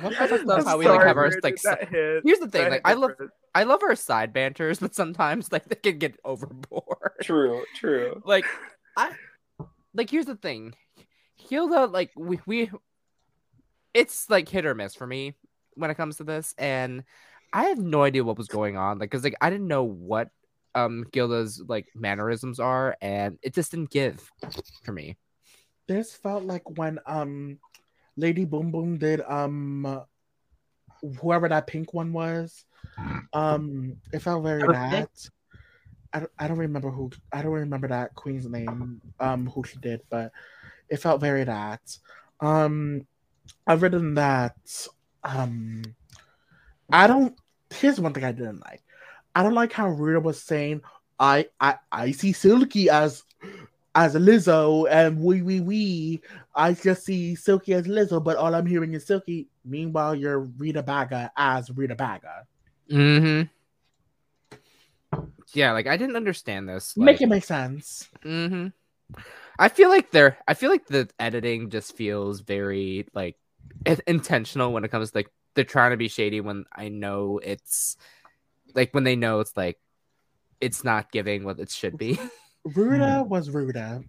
What I the just fuck love was how we like have our like. that hit. Here's the thing, That like I love, different. I love our side banters, but sometimes like they can get overboard. True, true. like I like here's the thing. Hilda like we we it's like hit or miss for me when it comes to this and I had no idea what was going on like cuz like I didn't know what um Gilda's like mannerisms are and it just didn't give for me. This felt like when um Lady Boom Boom did um whoever that pink one was. Um it felt very That was that. Nick? I don't, I don't remember who I don't remember that queen's name um who she did, but it felt very that. Um other than that, um I don't here's one thing I didn't like. I don't like how Rita was saying I I I see Silky as as Lizzo and we we we I just see Silky as Lizzo, but all I'm hearing is Silky. Meanwhile, you're Rita Baga as Rita Baga. Mm-hmm. Yeah, like I didn't understand this. Make Like, it make sense. hmm I feel like they're. I feel like the editing just feels very like intentional when it comes to like they're trying to be shady when I know it's like when they know it's like it's not giving what it should be. Ruda was Ruda.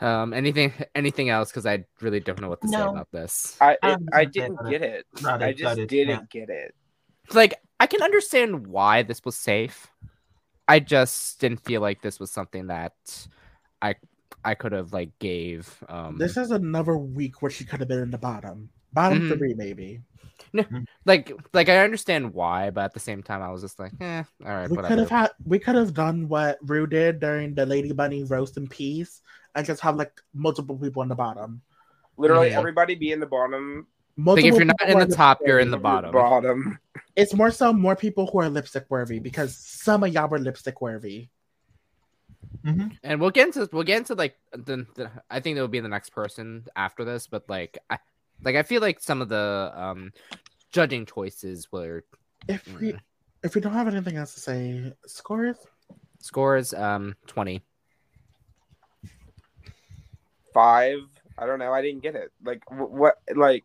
Um, anything, anything else? Because I really don't know what to say No. about this. I it, Um, I didn't get it. Got it, I got just it, didn't yeah. get it. Like I can understand why this was safe. I just didn't feel like this was something that I I could have like gave. Um, This is another week where she could have been in the bottom. Bottom Mhm. three, maybe. Like like I understand why, but at the same time, I was just like, eh, all right, We could have had we could have done what Rue did during the Lady Bunny roast in peace and just have like multiple people in the bottom. Literally, Yeah. everybody be in the bottom. Like Multiple if you're not in the top, you're in the bottom. Bottom. It's more so more people who are lipstick worthy because some of y'all were lipstick worthy. Mhm. And we'll get into we'll get into like the, the I think it will be the next person after this, but like I like I feel like some of the um judging choices were If we Mm. if we don't have anything else to say, scores. scores um 20. Five. I don't know. I didn't get it. Like what? Like.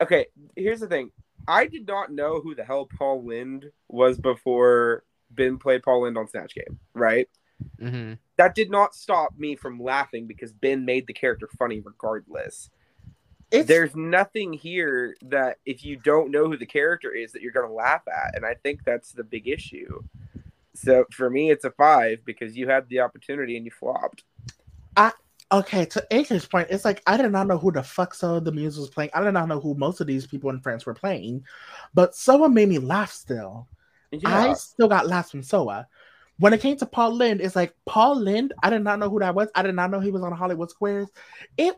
Okay. Here's the thing. I did not know who the hell Paul Lynde was before Ben played Paul Lynde on Snatch Game. Right. hmm That did not stop me from laughing because Ben made the character funny regardless. It's there's nothing here that if you don't know who the character is that you're going to laugh at and i think that's the big issue so for me it's a five because you had the opportunity and you flopped okay. To AJ's point, it's like I did not know who the fuck some of the Muse was playing. I did not know who most of these people in France were playing, but someone made me laugh still. I still got laughs from Soa. When it came to Paul Lynde, it's like Paul Lynde. I did not know who that was. I did not know he was on Hollywood Squares. It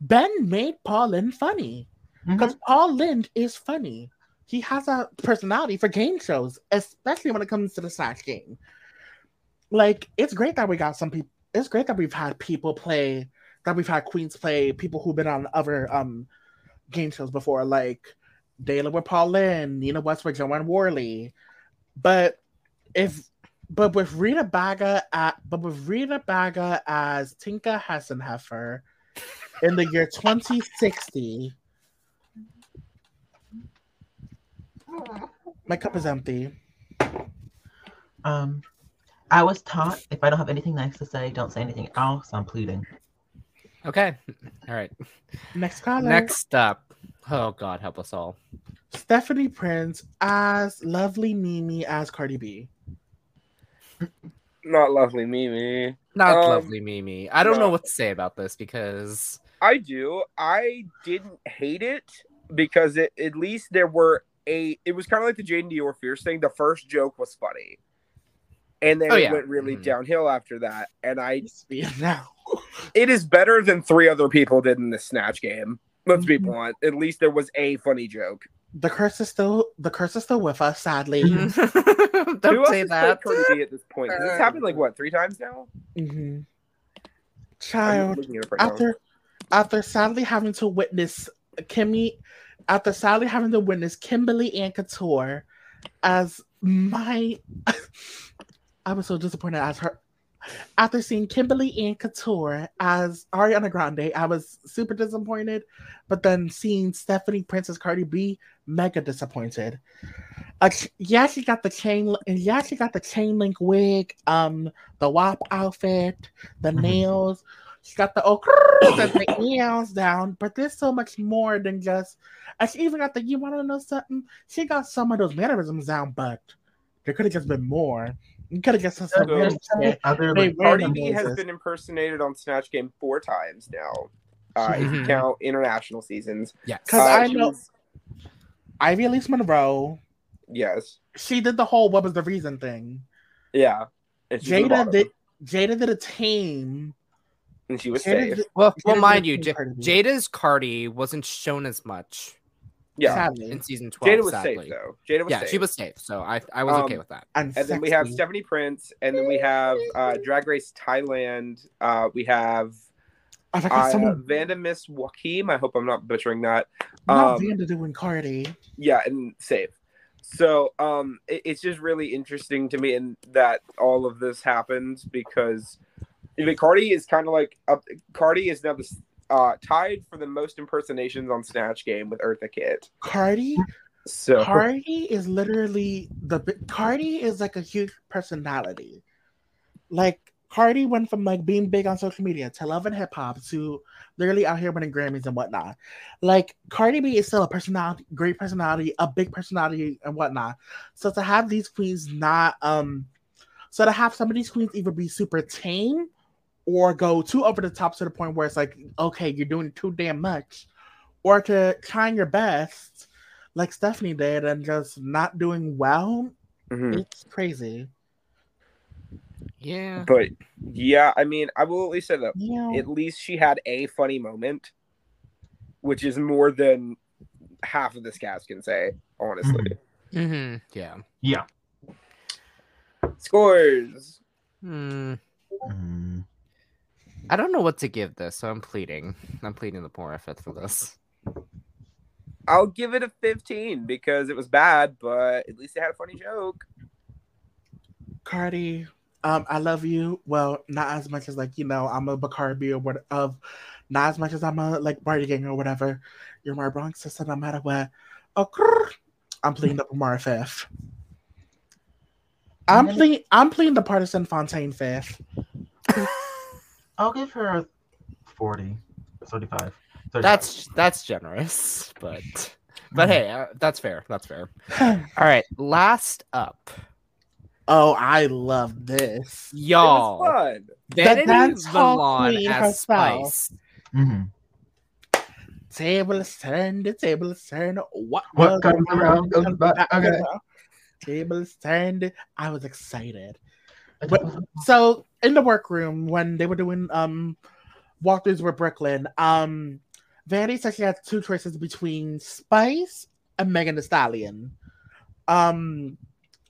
Ben made Paul Lynde funny because Paul Lind is funny. He has a personality for game shows, especially when it comes to the Snatch game. Like it's great that we got some people. It's great that we've had people play. That we've had queens play people who've been on other um game shows before, like Dela with Paul Lynde, Nina West with Jo Anne Worley. But if but with Rita Baga at but with Rita Baga as Tinka Hassenheffer in the year 2060, my cup is empty. Um, I was taught if I don't have anything nice to say, don't say anything else. I'm pleading. Okay. All right. Next caller. Next up. Oh God, help us all. Stephanie Prince as lovely Mimi as Cardi B. not lovely mimi Not Um, lovely Mimi. I don't no. know what to say about this because i do i didn't hate it because it, at least there were a it was kind of like the jaidynn diore fierce thing the first joke was funny and then Oh, it yeah. went really Mhm. downhill after that and i now. it is better than three other people did in the snatch game let's be Mhm. blunt at least there was a funny joke The curse is still the curse is still with us, sadly. don't Who say that. Cardi B at this point? 'Cause This happened like what three times now. Mhm. Child, looking it up right now. after after sadly having to witness Kimmy, after sadly having to witness Kimberly and Couture as my, I was so disappointed as her. After seeing Kimberly and Couture as Ariana Grande, I was super disappointed. But then seeing Stephanie Princess Cardi B, mega disappointed. Uh, yeah, she got the chain, and yeah, she got the chain link wig, um, the WAP outfit, the Mhm. nails. She got the oh, and the nails down. But there's so much more than just. And she even got the. You want to know something? She got some of those mannerisms down, but there could have just been more. You could have just said some So- random shit. Other They Cardi B has been impersonated on Snatch Game four times now. Uh, if you Mhm. count international seasons. Yes. 'Cause Uh, I know- was- Ivy Elise Monroe. yes. She did the whole "What was the reason" thing. Yeah. And she's the Jaida did. Jaida did a tame. and she was Jaida safe. did- Well, well, Jaida's mind you, J- Cardi Jaida's Cardi wasn't shown as much. Yeah. Sadly. in season twelve. Jaida was sadly. safe though. Jaida was Yeah, safe. she was safe, so I I was okay Um, with that. And, And then we have. Stephanie Prince, and then we have uh, Drag Race Thailand. Uh, we have I forgot uh, someone. Vanda Miss Joaquim. I hope I'm not butchering that. Not Um, Vanda doing Cardi. yeah, and safe. So um, it- it's just really interesting to me, and that all of this happens because I mean, Cardi is kind of like up. Cardi is now this uh, tied for the most impersonations on Snatch Game with Eartha Kitt. Cardi. So Cardi is literally the Cardi is like a huge personality. Like Cardi went from like being big on social media to loving hip hop to literally out here winning Grammys and whatnot. Like Cardi B is still a personality, great personality, a big personality and whatnot. So to have these queens not um, so to have some of these queens either be super tame or go too over the top to the point where it's like, okay, you're doing too damn much, or to trying your best like Stephanie did and just not doing well, Mhm. it's crazy. Yeah. but yeah, I mean, I will at least say that Yeah. at least she had a funny moment, which is more than half of this cast can say, honestly. hmm Yeah. Yeah. Scores. Hmm. Mm. I don't know what to give this, so I'm pleading. I'm pleading the poor fifth for this. I'll give it a 15 because it was bad, but at least it had a funny joke. Cardi, um, I love you. Well, not as much as like you know I'm a Bacardi or what of, not as much as I'm a like Bardi gang or whatever. You're my Bronx sister, no matter what. Oh, grrr. I'm pleading the Pomar fifth. I'm pleading. I'm pleading the partisan Fontaine fifth. I'll give her a 40, 35. 35. That's that's generous, but but hey, uh, that's fair. That's fair. All right, last up, oh, I love this. Y'all. was fun. Vanity dance hall Milan queen as herself. Spice. Mhm. Table is turned, the table is turned. What, What comes around goes back. Okay. Table is turned. I was excited. But- So in the workroom when they were doing um walkthroughs with Brooke Lynn, um Vanity said she had two choices between Spice and Megan Thee Stallion. Um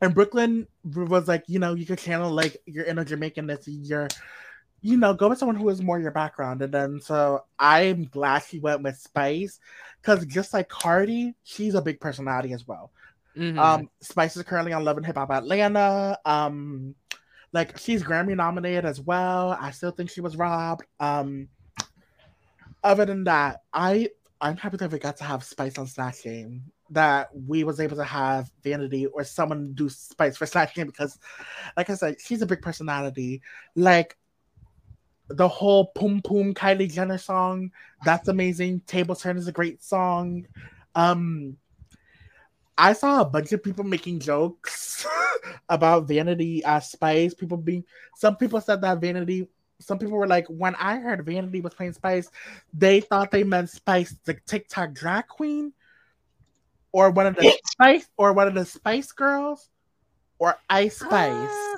and Brooke Lynn was like, you know, you could channel like your inner Jamaicanness, your you know, go with someone who is more your background. And then so I'm glad she went with Spice because just like Cardi, she's a big personality as well. Mhm. Um, Spice is currently on Love and Hip Hop Atlanta. Um, like she's Grammy nominated as well. I still think she was robbed. Um, other than that, I I'm happy that we got to have Spice on Snatch Game. That we was able to have Vanity or someone do Spice for Snatch Game because, like I said, she's a big personality. Like the whole Pum Pum Kylie Jenner song, that's amazing. Table Turn is a great song. Um, I saw a bunch of people making jokes about Vanity as Spice. People being some people said that Vanity. Some people were like, when I heard Vanity was playing Spice, they thought they meant Spice, the TikTok drag queen, or one of the Spice, or one of the Spice Girls, or Ice Spice.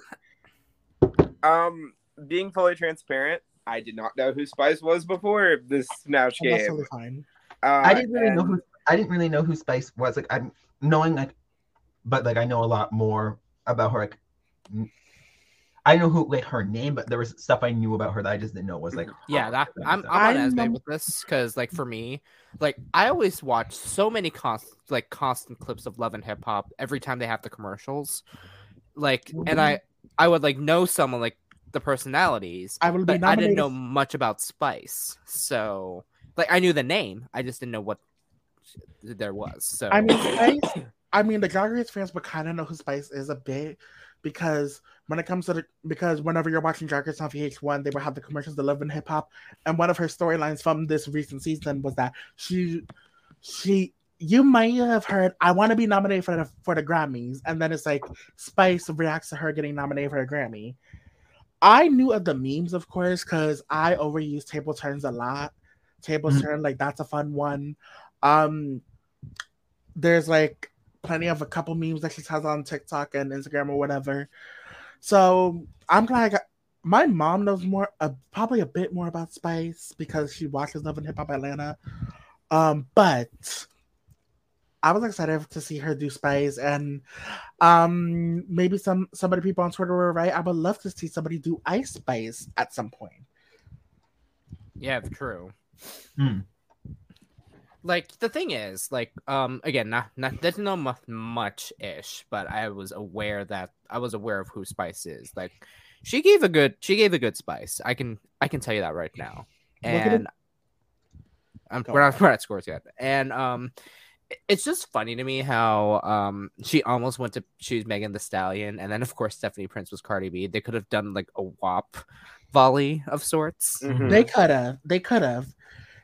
Um, being fully transparent, I did not know who Spice was before this Snatch Oh, that's totally fine. Uh, I didn't really know who I didn't really know who Spice was. Like I'm knowing like, but like I know a lot more about her. Like, I know who like her name, but there was stuff I knew about her that I just didn't know was like. Yeah, that I'm makes I'm sense. on I Esme with this because like for me, like I always watch so many constant like constant clips of Love and Hip Hop every time they have the commercials, like and I I would like know someone like the personalities, I will be but I didn't know much about Spice, so like I knew the name, I just didn't know what there was. So I mean, Spice. I mean, the Drag Race fans would kind of know who Spice is a bit because when it comes to the because whenever you're watching Drag Race on VH1, they would have the commercials that love in hip hop, and one of her storylines from this recent season was that she she you might have heard I want to be nominated for the for the Grammys, and then it's like Spice reacts to her getting nominated for a Grammy. I knew of the memes, of course, because I overuse table turns a lot. Table Mhm. turn, like that's a fun one. Um, there's like plenty of a couple memes that she has on TikTok and Instagram or whatever. So I'm glad I got my mom knows more, uh, probably a bit more about Spice because she watches Love and Hip Hop Atlanta. Um, but I was excited to see her do Spice, and um, maybe some some of the people on Twitter were right. I would love to see somebody do Ice Spice at some point. Yeah, true. Hmm. Like the thing is, like, um, again, not not there's no mu- much ish, but I was aware that I was aware of who Spice is. Like, she gave a good she gave a good Spice. I can I can tell you that right now. Look at it. And Go we're not we're not scores yet. And um, it's just funny to me how um she almost went to choose Megan Thee Stallion, and then of course Stephanie Prince was Cardi B. They could have done like a WAP volley of sorts. Mhm. They could have. They could have.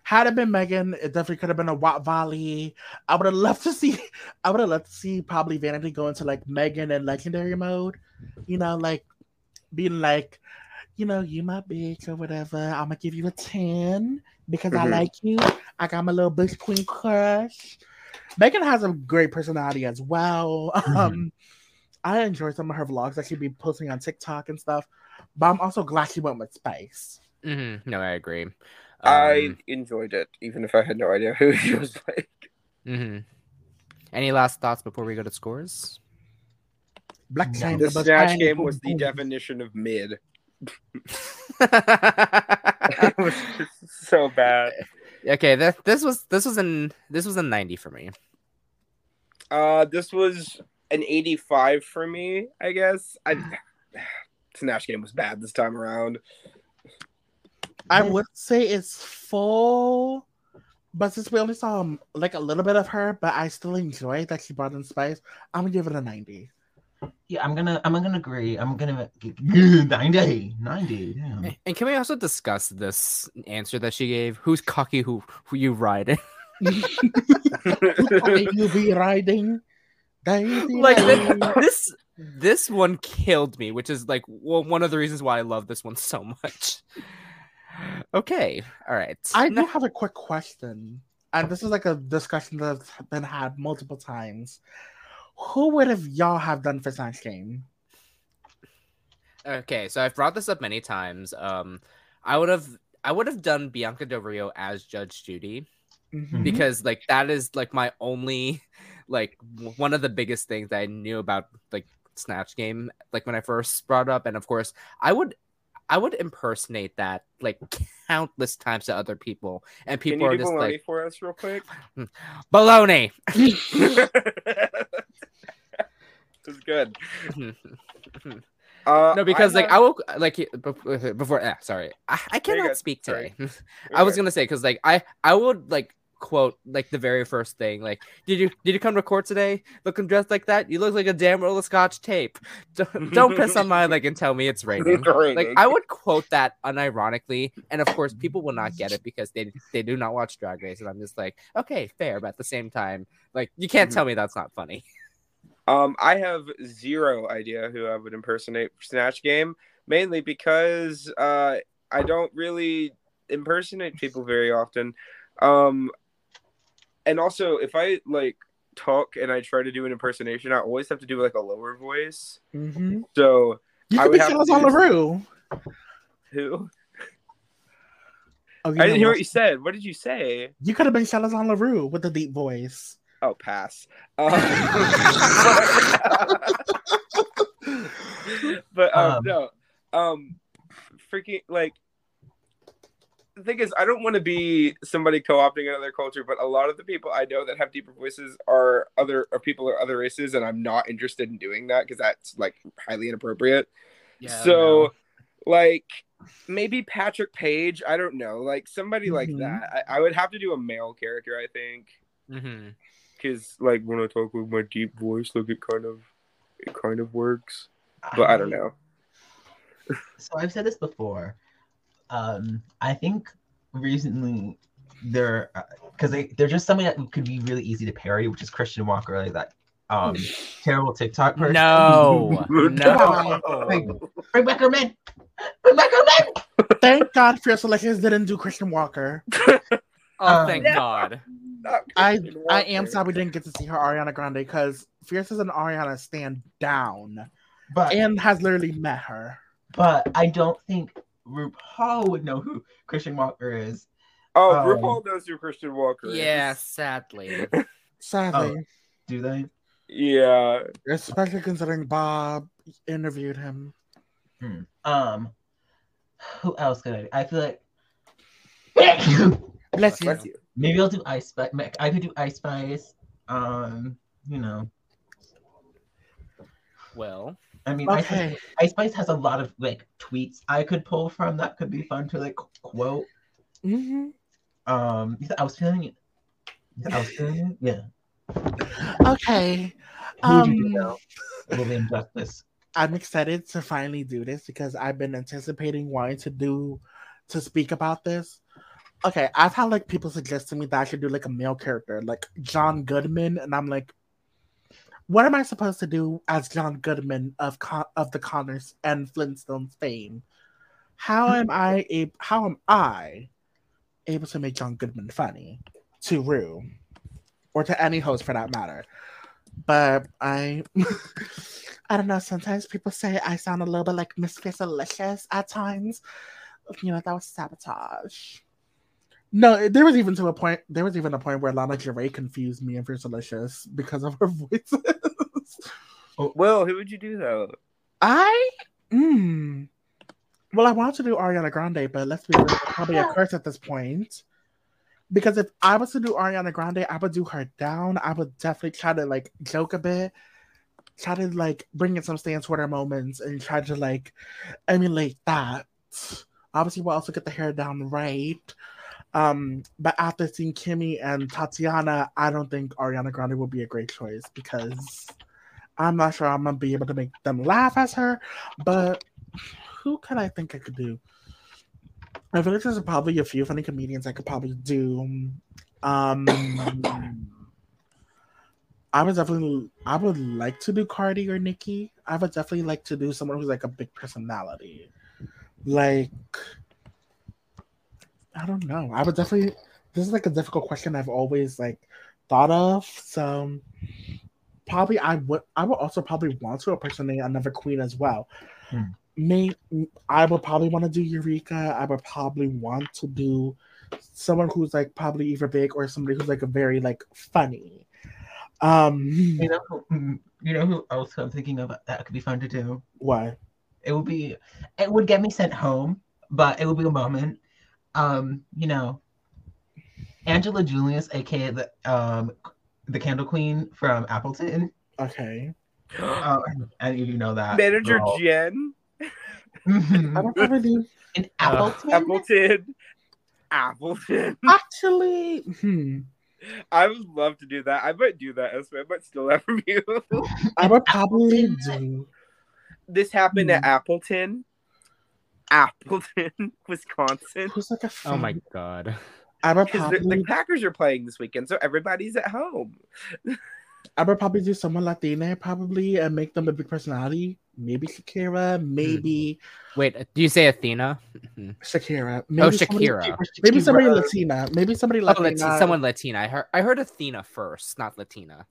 Had it been Megan, it definitely could have been a Watt Volley. I would have loved to see. I would have loved to see probably Vanity go into like Megan and Legendary mode. You know, like being like, you know, you my bitch or whatever. I'm gonna give you a ten because I Mhm. like you. I got my little Bush Queen crush. Megan has a great personality as well. Um, I enjoy some of her vlogs that she'd be posting on TikTok and stuff. But I'm also glad she went with Spice. hmm No, I agree. I Um, enjoyed it, even if I had no idea who he was like. mhm. Any last thoughts before we go to scores? Black Yeah, China, The snatch I- game was the boom. definition of mid. it was just so bad. okay, this this was this was an this was a ninety for me. Uh, this was an 85 for me, I guess. I Snatch game was bad this time around. I would say it's full, but since we only saw um, like a little bit of her, but I still enjoy that she brought in spice. I'm gonna give it a 90. Yeah, I'm gonna I'm gonna agree. I'm gonna 90. 90. Damn. And- And can we also discuss this answer that she gave? Who's cocky? Who who you riding? you be riding. Like riding. th- this this one killed me, which is like well, one of the reasons why I love this one so much. Okay, all right. I do have a quick question, and this is like a discussion that's been had multiple times. Who would have y'all have done for Snatch Game? Okay, so I've brought this up many times. Um, I would have I would have done Bianca Del Rio as Judge Judy Mhm. because like that is like my only like one of the biggest things that I knew about like Snatch Game like when I first brought up, and of course I would I would impersonate that like countless times to other people, and Can people you are do just baloney like for us real quick? baloney. it's good. Uh, no, because like I will like bef- before. Ah, sorry, I, I cannot speak today. I was gonna say because like I I would like quote like the very first thing like did you did you come to court today looking dressed like that you look like a damn roll of scotch tape don't, don't piss on my leg and tell me it's raining like Raining. I would quote that unironically and of course people will not get it because they they do not watch Drag Race and I'm just like okay fair but at the same time like you can't Mhm. tell me that's not funny Um, I have zero idea who I would impersonate for Snatch Game, mainly because uh, I don't really impersonate people very often. Um, and also, if I like talk and I try to do an impersonation, I always have to do like a lower voice. Mhm. So You I could be have to Shalazan do- LaRue. who? Oh, I didn't hear what? what you said. What did you say? You could have been Shalazan LaRue with a deep voice. Oh, pass. Um, but um, Um, no, um, freaking like the thing is, I don't want to be somebody co-opting another culture, but a lot of the people I know that have deeper voices are other are people or other races, and I'm not interested in doing that because that's like highly inappropriate. Yeah, so, like. Maybe Patrick Page. I don't know. Like somebody like Mhm. that. I, I would have to do a male character, I think because like when I talk with my deep voice, like it kind of it kind of works. But I don't know. So I've said this before. Um, I think recently there because they they're just something that could be really easy to parody, which is Christian Walker, like that um terrible TikTok person. no no Like, bring back her men. Bring back her men. Thank God Fiercalicious didn't do Christian Walker. oh Um, thank Yeah. god I Christian I am Walker. sad we didn't get to see her Ariana Grande because Fierce is an Ariana stand down But and has literally met her. but I don't think RuPaul would know who Christian Walker is. Oh, Um, RuPaul knows who Christian Walker is. yeah sadly Sadly, Do they? Yeah. especially considering Bob interviewed him. Um, who else could I? I feel like Bless you. Bless you. maybe I'll do Ice Spice. I could do Ice Spice. Um, you know, Well, I mean, Ice, Spice, Okay. Ice Spice has a lot of like tweets I could pull from that could be fun to like quote. hmm Um, I was feeling it. I was feeling it. Yeah. Okay. Who would you do Um, now? William Justice. I'm excited to finally do this because I've been anticipating wanting to do to speak about this. Okay, I've had like people suggest to me that I should do like a male character, like John Goodman, and I'm like, what am I supposed to do as John Goodman of Con- of the Conners and Flintstones fame? How hmm. am I able? How am I able to make John Goodman funny to Rue or to any host for that matter? But I, I don't know. Sometimes people say I sound a little bit like Miss Fiercalicious at times. You know that was sabotage. No, there was even to a point. There was even a point where Lana Del Rey confused me and Fiercalicious because of her voices. Well, who would you do though? I, mm, well, I want to do Ariana Grande, but let's be real, probably a curse at this point. Because if I was to do Ariana Grande, I would do her down. I would definitely try to like joke a bit, try to like bring in some Stan Twitter moments, and try to like emulate that. Obviously, we'll also get the hair down right. Um, but after seeing Kimmy and Tatiana, I don't think Ariana Grande would be a great choice because I'm not sure I'm gonna be able to make them laugh as her. But who could I think I could do? I feel like there's probably a few funny comedians I could probably do. Um, I would definitely, I would like to do Cardi or Nikki. I would definitely like to do someone who's like a big personality. Like, I don't know. I would definitely. This is like a difficult question I've always like thought of. So probably I would. I would also probably want to impersonate another queen as well. Hmm. Me, I would probably want to do Eureka. I would probably want to do someone who's like probably either big or somebody who's like a very like funny. Um, You know, who, mm, you know who else I'm thinking of that could be fun to do. what? It would be, it would get me sent home, but it would be a moment. Um, you know, Angela Julius, aka the um, the Candle Queen from Appleton. Okay, Uh, and you know that Manager girl. Jen. Mhm. I would probably do. In Uh, Appleton. Appleton. Appleton. Actually, hmm, I would love to do that. I might do that, Esme. I might still that from you. I would probably do. this happened at Hmm. Appleton. Appleton, Wisconsin. Who's like a? oh my god. I would Because the, the. Packers are playing this weekend, so everybody's at home. I would probably do someone Latina probably and make them a big personality. Maybe Shakira. Maybe hmm. Wait, do you say Athena? Shakira. oh, Maybe somebody- Shakira. Maybe somebody Shakira. Latina. Maybe somebody Oh, Latina. Lati- someone Latina. I heard. I heard Athena first, not Latina.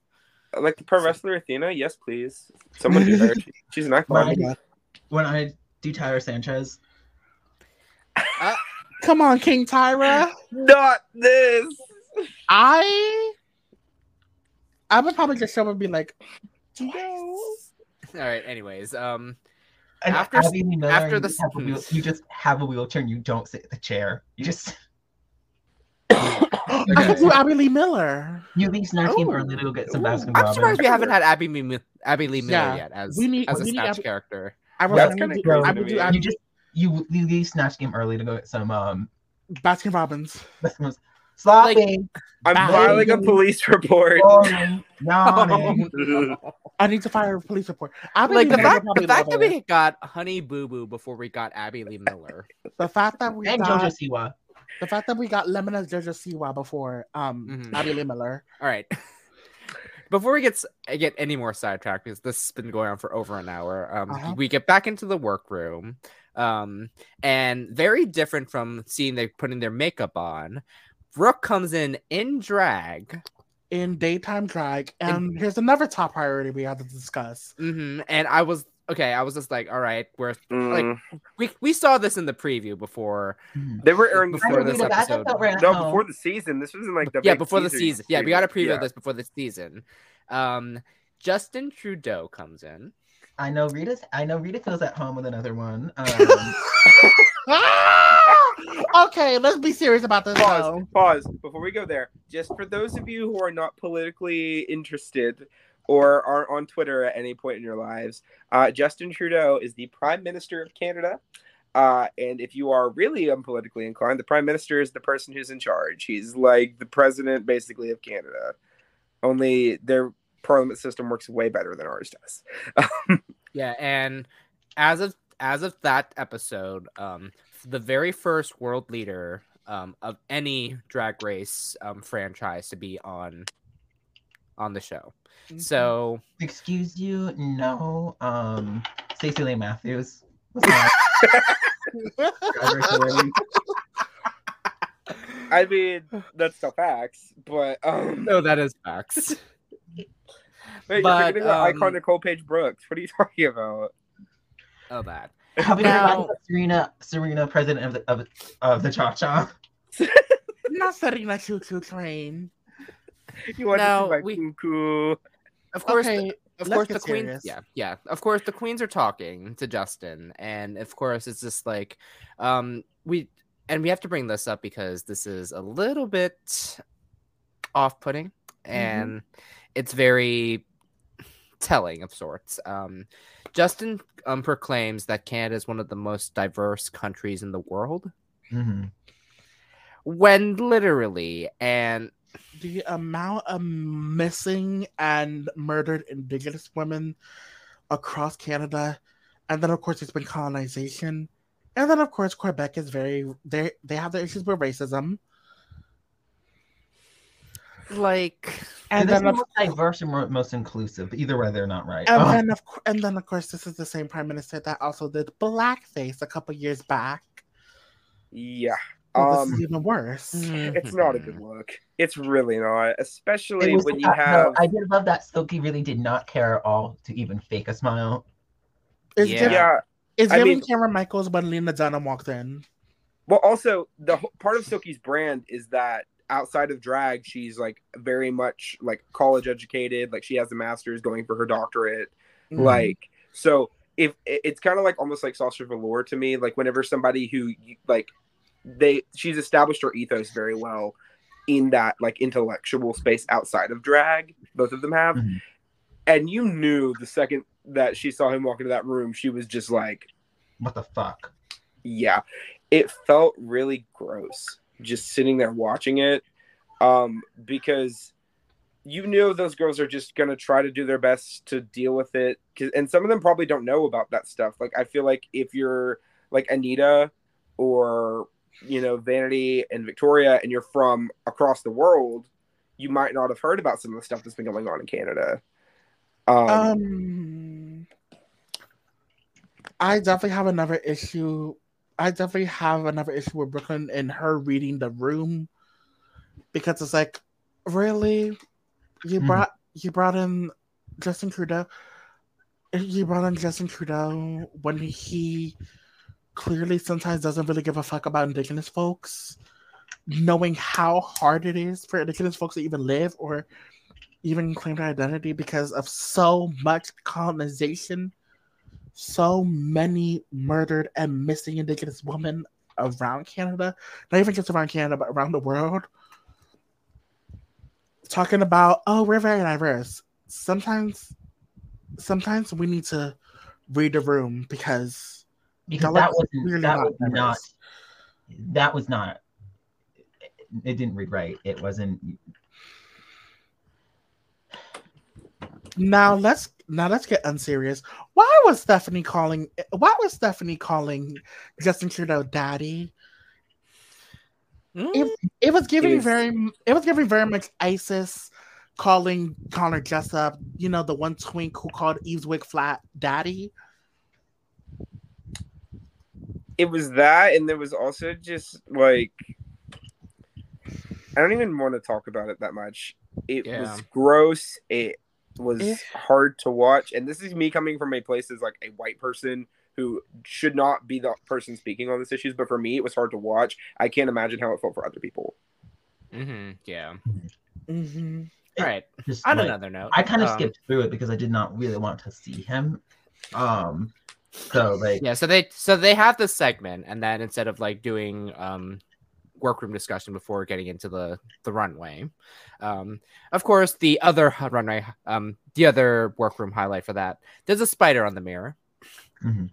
Like the pro wrestler Athena, yes, please. Someone do her. She's an icon. Right. When I do Tyra Sanchez, Come on, King Tyra. Not this. I I would probably just show up and be like, "No." All right. Anyways, um, and After- Abby Miller, after the- just have a wheel- you just have a wheelchair and you don't sit in the chair. You just I could do Abby Lee Miller. you leave Snatch Game early to go get some Ooh. Baskin I'm surprised we haven't had Abby, Lee- Abby Lee Miller Yeah. yet as We need- as a need Snatch Abby- character. I would, That's I would kinda do, I would do. Abby, You just you you leave Snatch Game early to go get some um Baskin Robbins. sloppy. I'm Bye. filing a police report. boring. I need to fire a police report. Abby Like the fact, the fact that we got Honey Boo Boo before we got Abby Lee Miller. the fact that we and got JoJo Siwa. the fact that we got Lemon as JoJo Siwa before um Mhm. Abby Lee Miller. All right. Before we get get any more sidetracked, because this has been going on for over an hour, um, Uh-huh. we get back into the workroom, um, and very different from seeing they putting their makeup on. Brooke comes in in drag, in daytime drag. And here's another top priority we have to discuss. hmm and I was okay, I was just like, all right, we're Mm. we we saw this in the preview before. Mhm. they were airing before before this episode. No, home. before the season. This wasn't like the yeah, before the teaser season. Yeah, we got a preview Yeah. of this before the season. Um, Justin Trudeau comes in. I know Rita's. I know Rita feels at home with another one. Um, Ah! okay, let's be serious about this. Pause. though. Pause. Before we go there, just for those of you who are not politically interested or aren't on Twitter at any point in your lives, uh, Justin Trudeau is the Prime Minister of Canada. Uh, and if you are really unpolitically inclined, the Prime Minister is the person who's in charge. He's like the president, basically, of Canada. Only their parliament system works way better than ours does. Yeah, and as of as of that episode, um, the very first world leader um of any drag race um franchise to be on on the show. Mm-hmm. So excuse you, no. Um, Stacy Layne Matthews. was not Drag Race already. I mean, that's still facts, but um, no, that is facts. wait, but, you're forgetting the um, icon Nicole Paige Brooks. What are you talking about? oh, that. Have we Now- Serena, Serena, president of the of, of the Cha Cha? not setting that choo choo train. You want Now, to see my we- cuckoo? Of course, Okay, of let's course the queens serious. yeah yeah of course the queens are talking to justin and of course it's just like um we and we have to bring this up because this is a little bit off-putting and it's very telling of sorts. Um justin um proclaims that canada is one of the most diverse countries in the world. Hmm when literally and the amount of missing and murdered indigenous women across Canada, and then of course it's been colonization, and then of course Quebec is very they they have their issues with racism, like And and then is of, most diverse and most inclusive. Either way, they're not right. and Oh, then of and then of course this is the same prime minister that also did blackface a couple years back. Yeah. So this Um, is even worse. it's not a good look. It's really not, especially was- when you uh, have. no, I did love that Silky really did not care at all to even fake a smile. It's Yeah. giving, yeah. it's I giving mean- Cameron Michaels when Lena Dunham walked in. Well, also the part of Silky's brand is that outside of drag, she's like very much like college educated. Like she has a master's, going for her doctorate. Mhm. Like so, if it's kind of like almost like Sasha Velour to me. Like whenever somebody who like they she's established her ethos very well in that like intellectual space outside of drag. Both of them have, Mhm. and you knew the second that she saw him walk into that room, she was just like, What the fuck? yeah it felt really gross just sitting there watching it um because you know those girls are just going to try to do their best to deal with it and some of them probably don't know about that stuff like i feel like if you're like anita or you know vanity and victoria and you're from across the world you might not have heard about some of the stuff that's been going on in canada um, Um, I definitely have another issue. I definitely have another issue with Brooke Lynn and her reading the room because it's like, really, you Mhm. brought you brought in Justin Trudeau. You brought in Justin Trudeau when he clearly sometimes doesn't really give a fuck about Indigenous folks, knowing how hard it is for Indigenous folks to even live or even claim their identity because of so much colonization, so many murdered and missing Indigenous women around Canada, not even just around Canada, but around the world. Talking about, oh, we're very diverse. Sometimes, sometimes we need to read the room because Because that wasn't that not was diverse. not that was not it didn't read right. It wasn't now let's now let's get unserious. Why was Stephanie calling? Why was Stephanie calling Justin Trudeau daddy? mm, It was giving is- very it was giving very much Icesis calling Connor Jessup, you know, the one twink who called Eve's wig flat daddy. it was that and there was also just like i don't even want to talk about it that much it Yeah. was gross it was Eh. hard to watch. And this is me coming from a place as like a white person who should not be the person speaking on these issues. But for me, it was hard to watch. I can't imagine how it felt for other people. Mm-hmm. Yeah. hmm All right. Just On like- another note, I kind of um, skipped through it because I did not really want to see him. Um, so like, Yeah, so they so they have this segment, and then instead of like doing um workroom discussion before getting into the the runway, um, of course the other runway, um, the other workroom highlight for that, there's a spider on the mirror, mhm.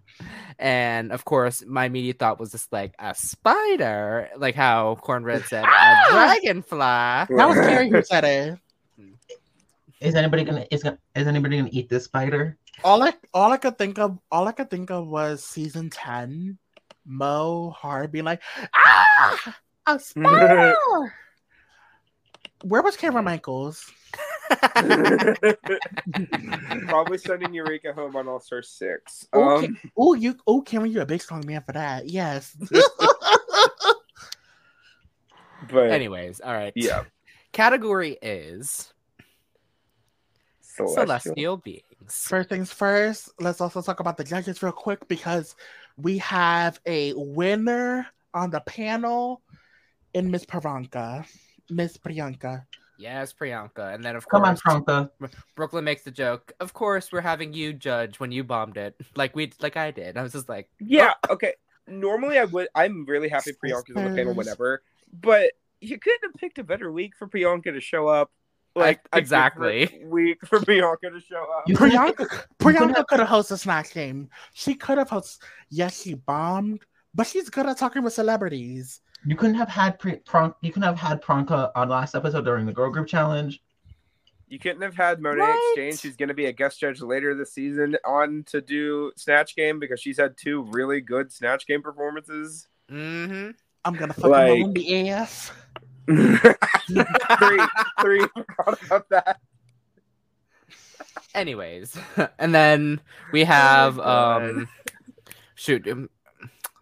and of course my immediate thought was just like a spider, like how Cornbread said Ah! a dragonfly. That was Carrie who said it. is anybody gonna is gonna is anybody gonna eat this spider? All I all I could think of all I could think of was season ten, Mo Heart being like, ah, a spider. Where was Cameron Michaels? Probably sending Eureka home on All Star Six. Okay. Um, Oh, you oh Cameron, you're a big strong man for that. Yes. but Anyways, all right. yeah, Category is Celestial. celestial beings. First things first, let's also talk about the judges real quick because we have a winner on the panel in Miss Pravanka. Miss Priyanka. Yes, Priyanka. And then of Come on, course Franca. Brooke Lynn makes the joke. Of course, we're having you judge when you bombed it, like we like I did. I was just like, Yeah, oh. okay. Normally, I would. I'm really happy Priyanka's on the panel whenever, but you couldn't have picked a better week for Priyanka to show up. Like I- a exactly. different week for Priyanka to show up. Priyanka, Priyanka could have hosted a Snatch Game. She could have hosted. Yes, she bombed, but she's good at talking with celebrities. You couldn't have had pre- Pron- You couldn't have had Pranka on last episode during the girl group challenge. You couldn't have had Monet What? X Change. She's going to be a guest judge later this season on to do Snatch Game because she's had two really good Snatch Game performances. mm-hmm. I'm gonna fucking Like- like... the ass. three, three. Forgot about that. Anyways, and then we have God. um, shoot, um,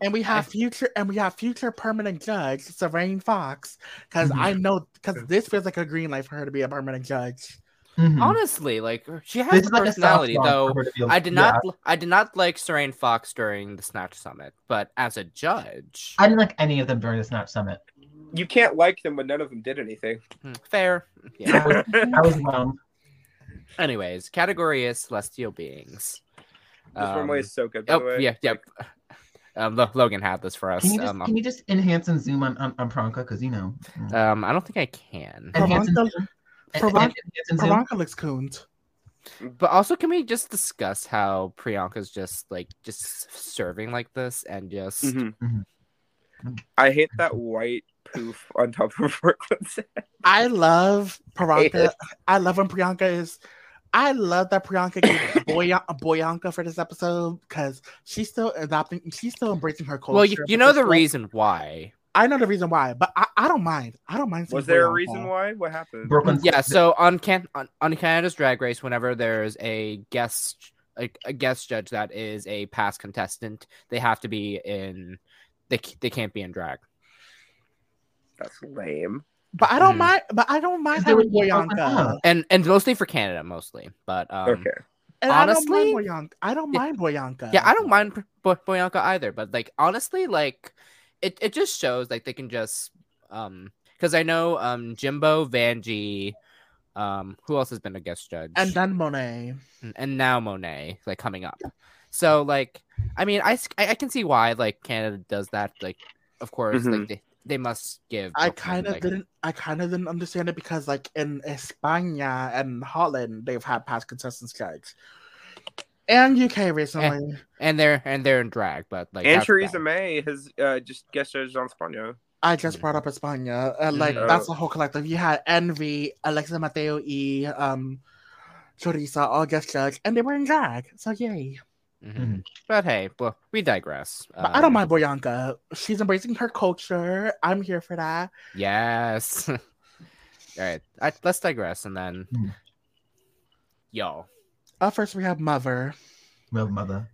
And we have future and we have future permanent judge, Serene Fox. Because I know because this feels like a green light for her to be a permanent judge. Mhm. honestly, like she has This the is like a personality. Though for her to be- I did yeah. not, I did not like Serene Fox during the Snatch Summit, but as a judge, I didn't like any of them during the Snatch Summit. You can't like them when none of them did anything. hmm, fair. Yeah. I was, I was wrong. Anyways, category is celestial beings. This Um, runway is so good, by the Oh way. yeah, yeah. Um, Lo- Logan had this for us. Can you just Um, can you just enhance and zoom on on, on Pranka because you know um, I don't think I can. enhance and Pravanka- zoom. En- Pravanka- en- enhance and zoom. Pravanka looks cooned. But also, can we just discuss how Priyanka's just like just serving like this and just Mhm. Mhm. I hate that white poof on top of her. head. I love Hate Priyanka. I love when Priyanka is. I love that Priyanka gave Boy Boyanka for this episode because she's still adopting. She's still embracing her culture. well, you, you know the this reason why. I know the reason why, but I, I don't mind. I don't mind. seeing Was there a reason why? What happened? Brooke Lynn's Yeah, so on can on, on Canada's Drag Race, whenever there's a guest a, a guest judge that is a past contestant, they have to be in. They they can't be in drag. That's lame. But I don't Mhm. mind. But I don't mind having Boyanka. Boyanka. and and mostly for Canada, mostly. But um, okay. And Honestly- I don't mind Boyanka. I don't Yeah. mind Boyanka. yeah, I don't mind Bo- Boyanka either. But like honestly, like it it just shows like they can just um because I know um Jimbo Vanjie, um who else has been a guest judge And then Monet. and now Monet like coming up. So like I mean I I can see why like Canada does that. Like of course Mhm. like they, they must give. I kind of like, didn't. I kind of didn't understand it because, like in España and Holland, they've had past contestants judge, and UK recently. and they're and they're in drag, but like and Theresa. May has uh, just guest judged on Spano. I just brought up España. Uh, like Mhm. that's the whole collective. You had Envy, Alexis Mateo, E, um, Choriza, all guest judge, and they were in drag. So yay! Mhm. But hey, well, we digress. But I don't Um, mind Boyanka. She's embracing her culture. I'm here for that. Yes. All right, I, let's digress and then, Hmm. yo, Uh, first, we have Mother, Well, mother.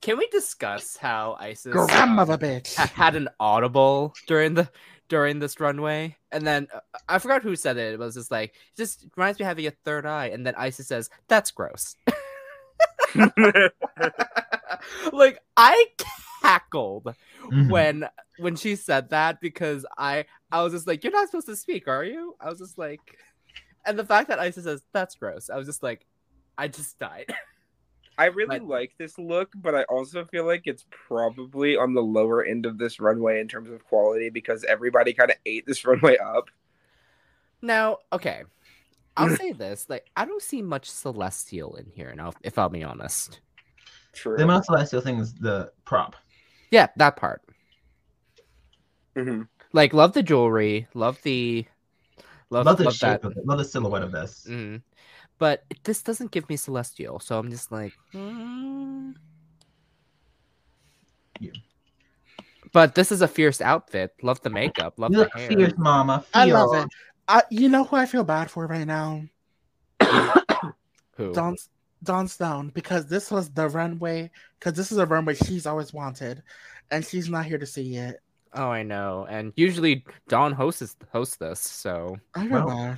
can we discuss how Icesis grandmother um, bitch. ha- had an audible during the during this runway. And then uh, I forgot who said it. It was just like, it just reminds me of having a third eye. And then Icesis says, That's gross. like I cackled Mhm. when when she said that because I I was just like, You're not supposed to speak, are you? I was just like and the fact that Icesis says that's gross, I was just like, I just died. I really But- like this look, but I also feel like it's probably on the lower end of this runway in terms of quality because everybody kind of ate this runway up. Now, okay. I'll say this, like I don't see much celestial in here now, if I'll be honest. True. The most celestial thing is the prop. Yeah, that part. Mhm. Like love the jewelry, love the love, Love the love shape that. of it. Love the silhouette of this. Mhm. But this doesn't give me celestial, so I'm just like mm. Yeah. But this is a fierce outfit. Love the makeup. Love You the look hair. fierce, mama. I love it. I, you know who I feel bad for right now? Who? Dawn Dawn Stone because this was the runway because this is a runway she's always wanted, and she's not here to see it. Oh, I know. And usually Don hosts hosts this, so I don't Well, know.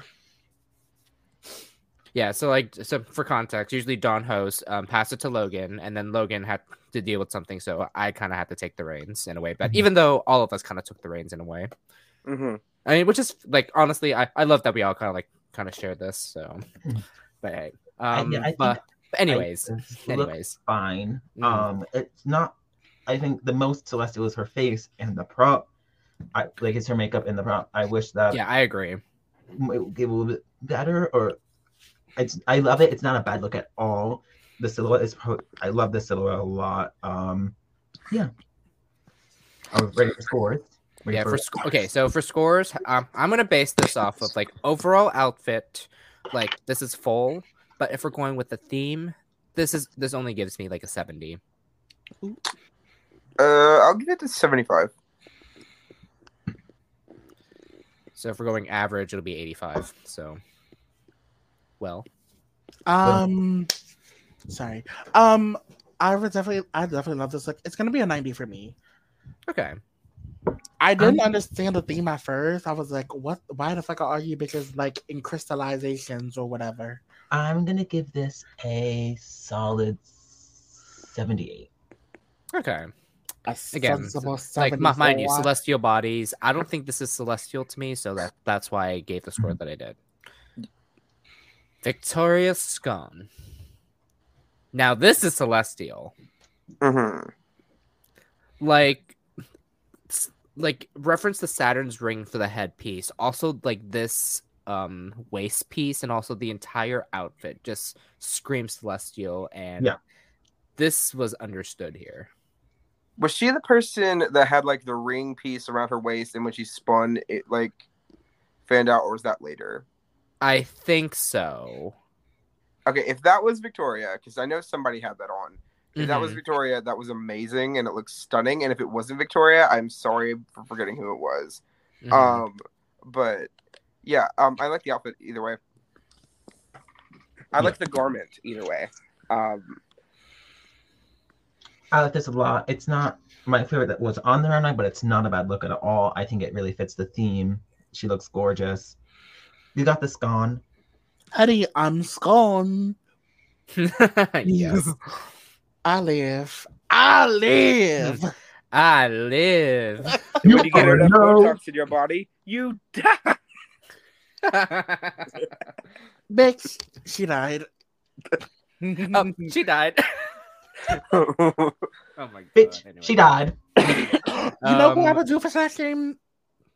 Yeah, so like so for context, usually Don hosts, um, pass it to Logan, and then Logan had to deal with something, so I kind of had to take the reins in a way. But Mhm. even though all of us kind of took the reins in a way, Mhm. I mean, which is like honestly, I, I love that we all kind of like kind of share this. So, but hey, um, yeah, I but, but anyways, look anyways, fine. Mhm. Um, it's not. I think the most celestial is her face and the prop. I like it's her makeup and the prop. I wish that yeah, I agree. might give a little bit better. Or it's. I love it. It's not a bad look at all. The silhouette is. pro- I love the silhouette a lot. Um, yeah. I was ready for scores. Ready yeah, for sc- okay, so for scores, um, I'm gonna base this off of like overall outfit, like this is full. But if we're going with the theme, this is this only gives me like a seventy. Uh, I'll give it to seventy-five. So if we're going average, it'll be 85. So, well, Um, sorry. Um, I would definitely, I definitely love this. look. it's gonna be a ninety for me. okay. I didn't Um, understand the theme at first. I was like, "What? Why the fuck are you?" Because like in crystallizations or whatever. I'm gonna give this a solid seventy-eight. Okay. A Again, Like, mind you, celestial bodies. I don't think this is celestial to me, so that that's why I gave the Mm-hmm. score that I did. Victoria Scone. Now, this is celestial. Mm-hmm. Like, s- like reference the Saturn's ring for the headpiece. Also, like this um waist piece and also the entire outfit just screams celestial and Yeah. this was understood here Was she the person that had like the ring piece around her waist, and when she spun, it like fanned out, or was that later? i think so Okay, if that was Victoria, because I know somebody had that on. If that was Mhm. Victoria, that was amazing and it looks stunning. And if it wasn't Victoria, I'm sorry for forgetting who it was. Mhm. Um, but yeah, um, I like the outfit either way. I like the garment either way. Um, I like this a lot. It's not my favorite that was on the runway, but it's not a bad look at all. I think it really fits the theme. She looks gorgeous. You got the scone. Honey, I'm scone. yes I live. I live. i live when you get Oh, enough no. Botox in your body, you die. Bitch, she died. oh, she died oh my god Bitch, anyway. she died. You know who I Um, would do for slash game?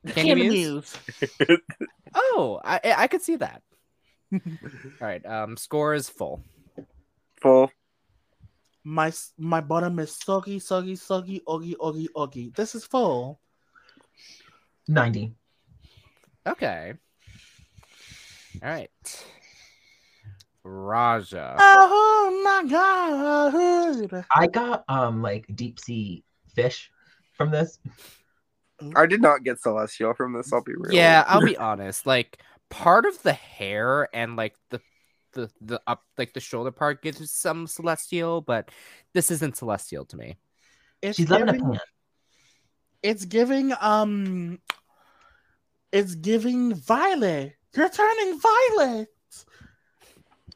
Candy Candy Muse? Muse. oh i i I could see that all right um score is full Full. My my bottom is soggy, soggy, soggy, oggy, oggy, oggy. This is full. 90. okay all right Ra'Jah Oh my god. I got um like deep sea fish from this. I did not get celestial from this. I'll be real. Yeah, I'll be honest. Like part of the hair and like the the the up like the shoulder part gives some celestial, but this isn't celestial to me. It's She's loving a giving, pan. it's giving um It's giving violet. You're turning violet.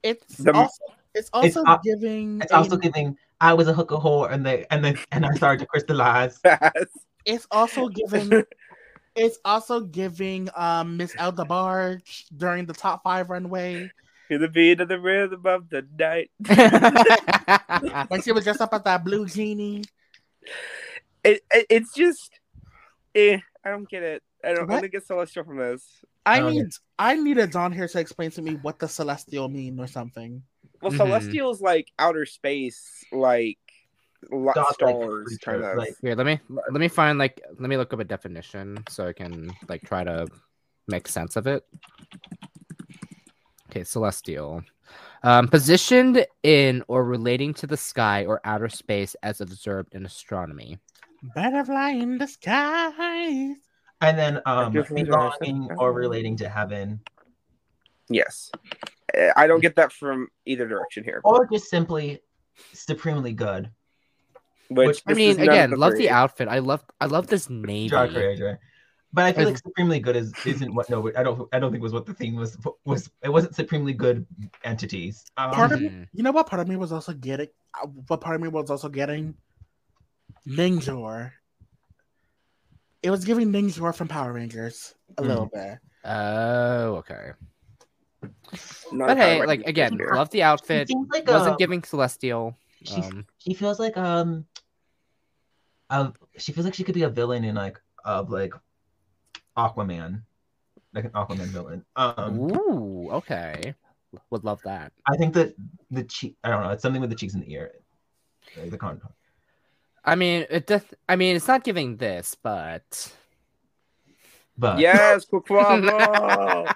It's The- also it's also al- giving It's a- also giving. I was a hooker whore, and they and then and I started to crystallize. it's also giving it's also giving um Miss El DeBarge during the top five runway To the beat of the rhythm of the night. when she was dressed up as that blue genie. It, it it's just, eh, I don't get it. I don't. I What? don't get celestial from this. I Okay. need I need a Don here to explain to me what the celestial mean or something. Well, Mhm. is like outer space, like lo- Godlike stars, creature, kind of. like- Here, let me let me find like let me look up a definition so I can like try to make sense of it. Okay, celestial. Um, positioned in or relating to the sky or outer space as observed in astronomy. Butterfly in the sky. And then um, just belonging or relating to heaven, Yes, I don't get that from either direction here. or just simply supremely good. Which which- I mean, is none of again, love three. the outfit. I love I love this navy. Draw creator. But I feel I- like supremely good is isn't what no I don't I don't think was what the theme was was it wasn't supremely good entities. Um, Part of me, you know what? Part of me was also getting. uh, What part of me was also getting? Ninjor. It was giving Ninjor from Power Rangers a Mm. little bit. Oh, okay. Not But hey, like again, here. love the outfit. like Wasn't a, giving celestial. she, Um, she feels like um uh, she feels like she could be a villain in like of like Aquaman. Like an Aquaman villain. Um ooh, okay. Would love that. I think that the cheek I don't know, it's something with the cheeks and the ear. Like the contour. I mean, it does. I mean, it's not giving this, but But Yes, Quavo.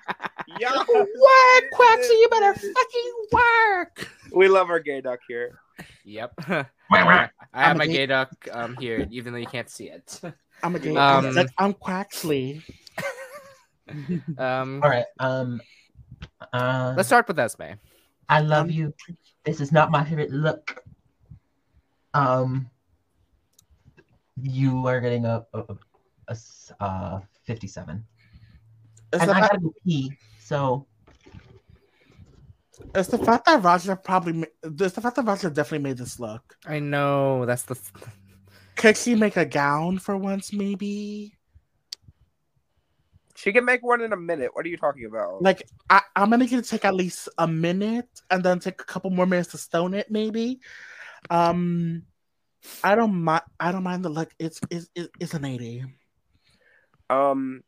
yeah, Work, Quaxie, you better fucking work. we love our gay duck here. yep. Wah, wah. I have I'm my gay- gay duck um here, even though you can't see it. I'm a gay. Um, I'm, I'm Quaxley. Um, all right. Um uh let's start with Esme. I love Um, you. This is not my favorite look. Um, you are getting a uh, 57, It's and I fact, gotta go pee. So it's the fact that Ra'Jah probably. ma- It's the fact that Ra'Jah definitely made this look. I know that's the. Could she make a gown for once, maybe? She can make one in a minute. What are you talking about? Like, I, I'm gonna get to take at least a minute and then take a couple more minutes to stone it, maybe. Um, I don't mind. I don't mind the look. It's it's it's it's an 80. Um,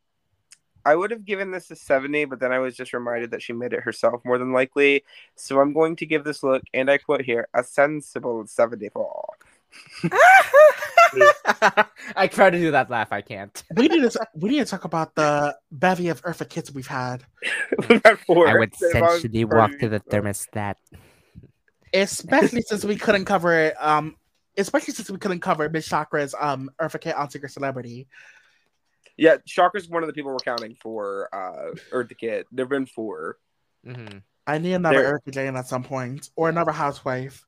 I would have given this a 70, but then I was just reminded that she made it herself more than likely. So I'm going to give this look, and I quote here, a sensible 74. I try to do that laugh. I can't. We need to we need to talk about the bevy of Eartha Kitts we've had, Therefore, I would if I was sensually walk to the thermostat. especially since we couldn't cover it. Um, especially since we couldn't cover Miss Chakra's um Eartha Kitt on Secret Celebrity. Yeah, Shocker's one of the people we're counting for uh Eartha Kitt. There've been four. hmm I need another There- Eartha Jane at some point, or another housewife.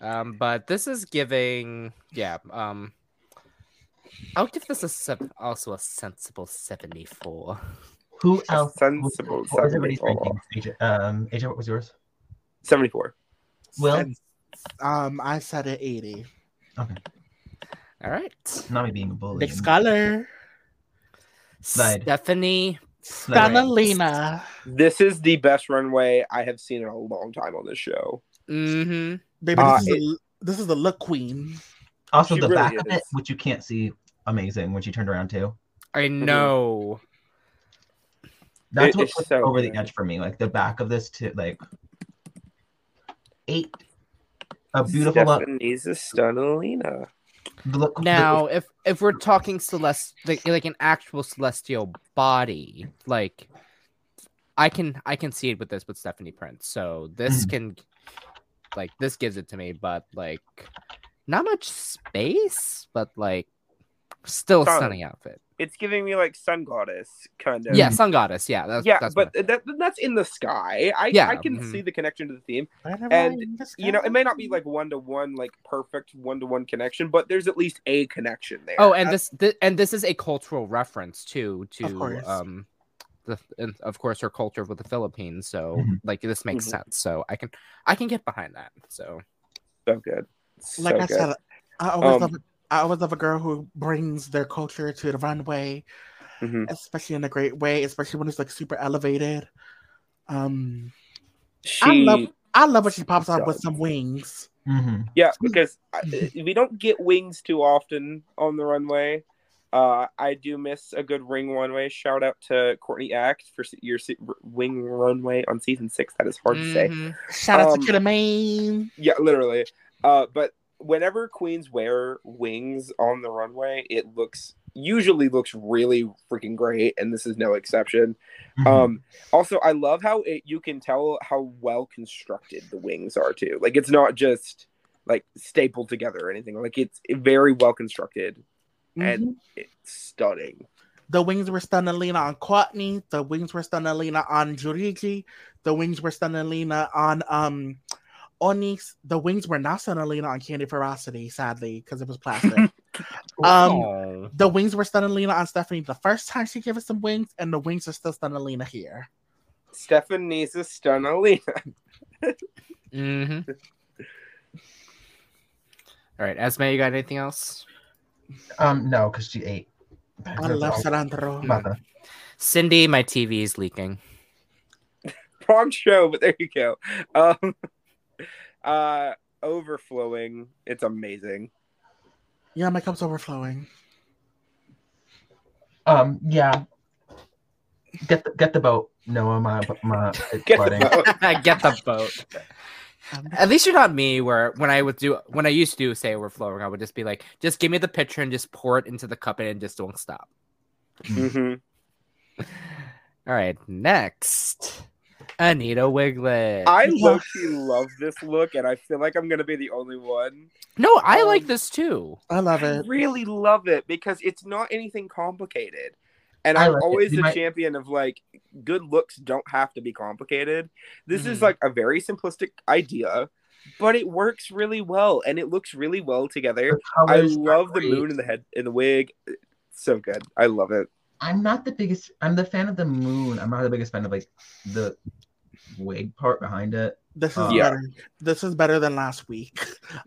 Um, but this is giving, yeah. Um, I'll give this a sev- also a sensible seventy-four. who A else? sensible What was everybody's 74. rankings? AJ, um, AJ, what was yours? 74. Well, And, um, I said it 80. Okay, All right, not me being a bully. Big scholar. Slide. Stephanie. Slide. Stanalina. This is the best runway I have seen in a long time on this show. Mm-hmm. Baby, Uh, this, is the, this is the look queen. Also, She the really back of it, which you can't see, amazing when she turned around too. I know. That's It what is puts so it over the edge for me. Like the back of this, too. Like eight, a beautiful look. Stephanie's a Stunalina. The look the- Now, if if we're talking celest like, like an actual celestial body, like I can I can see it with this with Stephanie Prince. So this can like this gives it to me, but like not much space, but like still a Fun. stunning outfit. it's giving me like sun goddess kind of. Yeah, Sun Goddess. Yeah, that's, yeah, that's but that, that's in the sky. I Yeah, I can mhm. see the connection to the theme. And, the You know, it may not be like one to one, like perfect one to one connection, but there's at least a connection there. oh, and this, thi- and this is a cultural reference too to um, the and of course her culture with the Philippines. So Mhm. like this makes Mhm. sense. So I can I can get behind that. So so good, so like I good. said, I always Um, love I always love a girl who brings their culture to the runway, Mhm. especially in a great way, especially when it's like super elevated. Um, She, I love I love when she pops She out with some wings. Mhm. yeah, because I, we don't get wings too often on the runway. Uh, I do miss a good ring runway. Shout out to Courtney Act for your se- wing runway on season six. That is hard to say. Mhm. Shout out Um, to Kidda Main. Yeah, literally. Uh, but whenever queens wear wings on the runway, it looks usually looks really freaking great, and this is no exception. Mhm. Um, also, I love how it, you can tell how well constructed the wings are too. Like it's not just like stapled together or anything. Like it's very well constructed and Mhm. it's stunning. The wings were stunning Lena on Courtney. The wings were stunning Lena on Jurigi. The wings were stunning Lena on um Onyx. The wings were not stunning Lena on Candy Ferocity, sadly, because it was plastic. um the wings were stunning Lena on Stephanie the first time she gave us some wings, and the wings are still stunning Lena here. Stephanie's a Alina. Mhm. All right, Esme, you got anything else? Um, no, because she ate. I love cilantro. Mother. Cindy, my TV is leaking. Wrong show, but there you go. Um, uh, overflowing. It's amazing. Yeah, my cup's overflowing. Um, yeah. Get the get the boat. Noah, my my it's Get flooding. the vote. Get the boat. At least you're not me, where when I would do when I used to do say overflowing, I would just be like, just give me the pitcher and just pour it into the cup and just don't stop. Mhm. All right, next, Anita Wigl'it. I Yeah. low love this look, and I feel like I'm gonna be the only one. no, I Um, like this too. I love I it. really love it because it's not anything complicated. And I I'm like always We a might- champion of like good looks don't have to be complicated. This is Mhm. like a very simplistic idea, but it works really well and it looks really well together. I love the moon in the head in the wig. So good. I love it. I'm not the biggest. I'm the fan of the moon. I'm not the biggest fan of like the wig part behind it. This is Yeah. better. This is better than last week.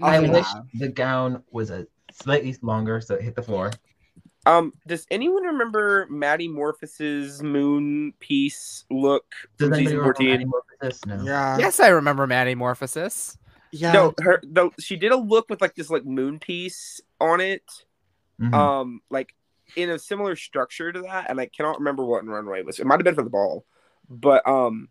I wish the gown was a slightly longer so it hit the floor. Um, does anyone remember Maddy Morphosis's moon piece look Does from anybody season 14? Maddy No. Yeah. yes, I remember Maddy Morphosis. Yeah. No, her the she did a look with like this like moon piece on it. Mhm. um like in a similar structure to that and i cannot remember what runway it was it might have been for the ball but um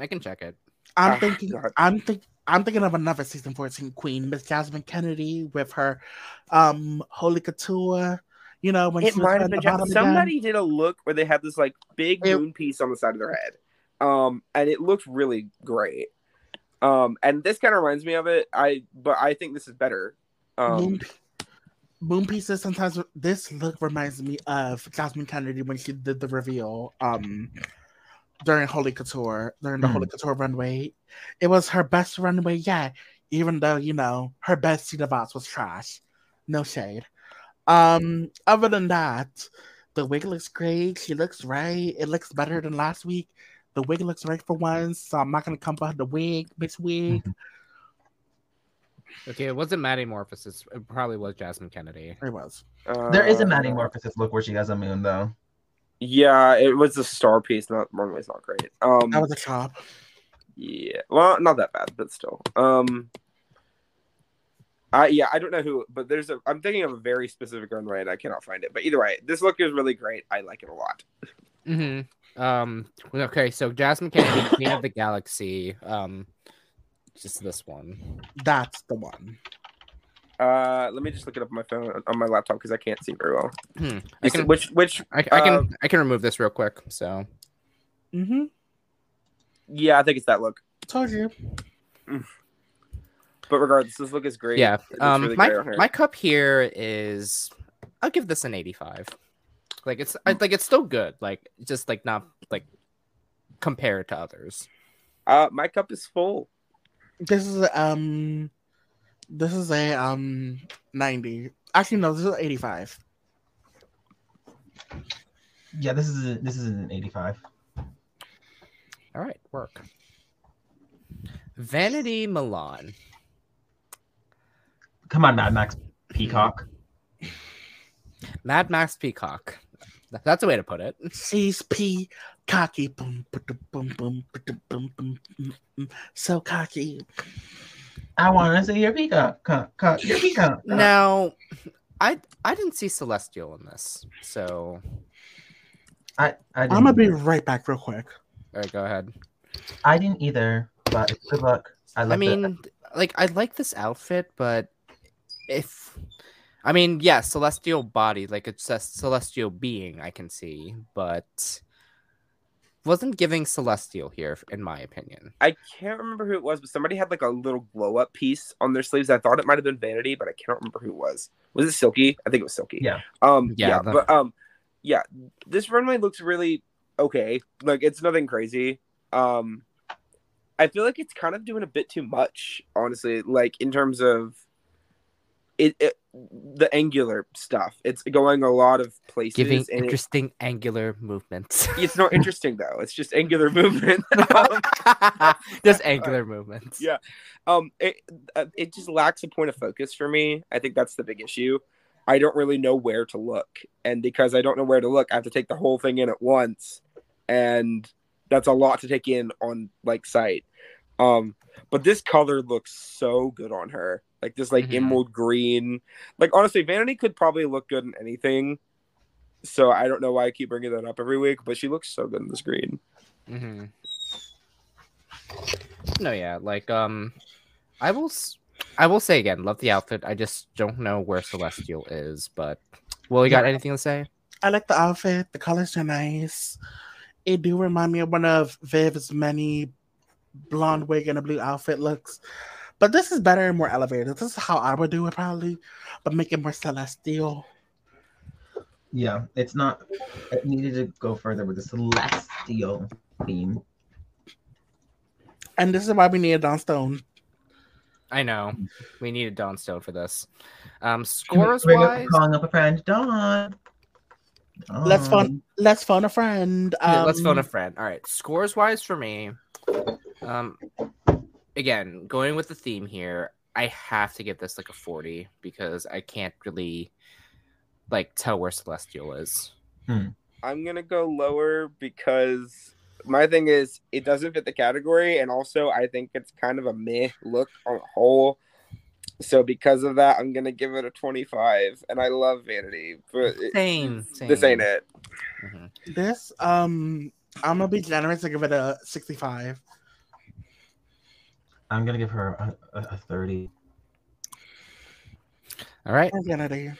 I can check it. I'm Ah, thinking. God. I'm think. I'm thinking of another season 14 queen, Miss Jasmine Kennedie, with her um holy couture. You know when it she might at have been the bottom again. somebody did a look where they had this like big It- moon piece on the side of their head um and it looked really great um and this kind of reminds me of it i but i think this is better um moon, moon pieces sometimes this look reminds me of Jasmine Kennedie when she did the reveal um during Holy Couture during the Hmm. Holy Couture runway. It was her best runway yet, even though you know her best seat of Box was trash. No shade. Um, other than that, the wig looks great. She looks right. It looks better than last week. The wig looks right for once, so I'm not gonna come for the wig, Miss Wig. Okay, it wasn't Maddy Morphosis. It probably was Jasmine Kennedie. It was. There is a uh, Maddy Morphosis look where she has a moon though. yeah it was the star piece not runway's not great um That was a chop. Yeah. Well, not that bad, but still. Um I yeah, I don't know who, but there's a I'm thinking of a very specific runway and I cannot find it. But either way, this look is really great. I like it a lot. Mm-hmm. Um. Okay, so Jasmine Kennedie, Queen of the Galaxy. Um, just this one. That's the one. Uh let me just look it up on my phone on my laptop because I can't see very well. Hmm. I You see- can. which which I, I can. uh, I can remove this real quick. So. Mm-hmm. yeah, I think it's that look. Told you. But regardless, this look is great. Yeah. Um. really my great my cup here is. I'll give this an eighty-five. Like it's I, like it's still good. Like just like not like compared to others. Uh, my cup is full. This is um, this is a um ninety. Actually, no, this is eighty-five. Yeah, this is a, this is an 85. All right, work. Vanity Milan. Come on, Mad Max Peacock. Mad Max Peacock. That's a way to put it. She's P cocky. Boom, boom, boom, boom, boom, So cocky. I want to see your peacock. Cock, your peacock. Cock. Now, I I didn't see Celestial in this, so I, I am gonna be right back real quick. All right, go ahead. I didn't either, but good luck. I, I mean, it. like I like this outfit, but if I mean, yeah, celestial body, like it's a celestial being, I can see, but wasn't giving celestial here, in my opinion. I can't remember who it was, but somebody had like a little glow up piece on their sleeves. I thought it might have been Vanity, but I can't remember who it was. Was it Silky? I think it was Silky. Yeah. Um. Yeah, Yeah. the- but um. Yeah. This runway looks really okay. Like it's nothing crazy. Um. I feel like it's kind of doing a bit too much, honestly. Like in terms of it, it the angular stuff. It's going a lot of places. Giving and it- interesting angular movements. it's not interesting though. It's just angular movement. Um, Just angular movements. Yeah. um it uh, it just lacks a point of focus for me i think that's the big issue i don't really know where to look and because i don't know where to look i have to take the whole thing in at once and that's a lot to take in on like sight um but this color looks so good on her like this like Mhm. emerald green like honestly vanity could probably look good in anything so i don't know why i keep bringing that up every week but she looks so good in this green hmm No, yeah, like um, I will, s- I will say again, love the outfit. I just don't know where Celestial is. But, well, you got anything to say? I like the outfit. The colors are nice. It do remind me of one of Viv's many blonde wig and a blue outfit looks. But this is better and more elevated. This is how I would do it probably, but make it more celestial. Yeah, it's not. It needed to go further with the celestial theme. And this is why we need a Dawn Stone. I know we needed Dawn Stone for this. Um, Can we scores bring up- wise, calling up a friend, Dawn. Let's phone. Let's phone a friend. Yeah, let's phone a Um, friend. All right, scores wise for me. Um, again, going with the theme here, I have to give this like a forty because I can't really like tell where Celestial is. I'm gonna go lower because my thing is it doesn't fit the category, and also I think it's kind of a meh look on the whole. So because of that, I'm gonna give it a 25. And I love Vanity, but it- Same, this ain't it. Mhm. This um, I'm gonna be generous and give it a 65. I'm gonna give her a, a, a thirty. All right, Identity.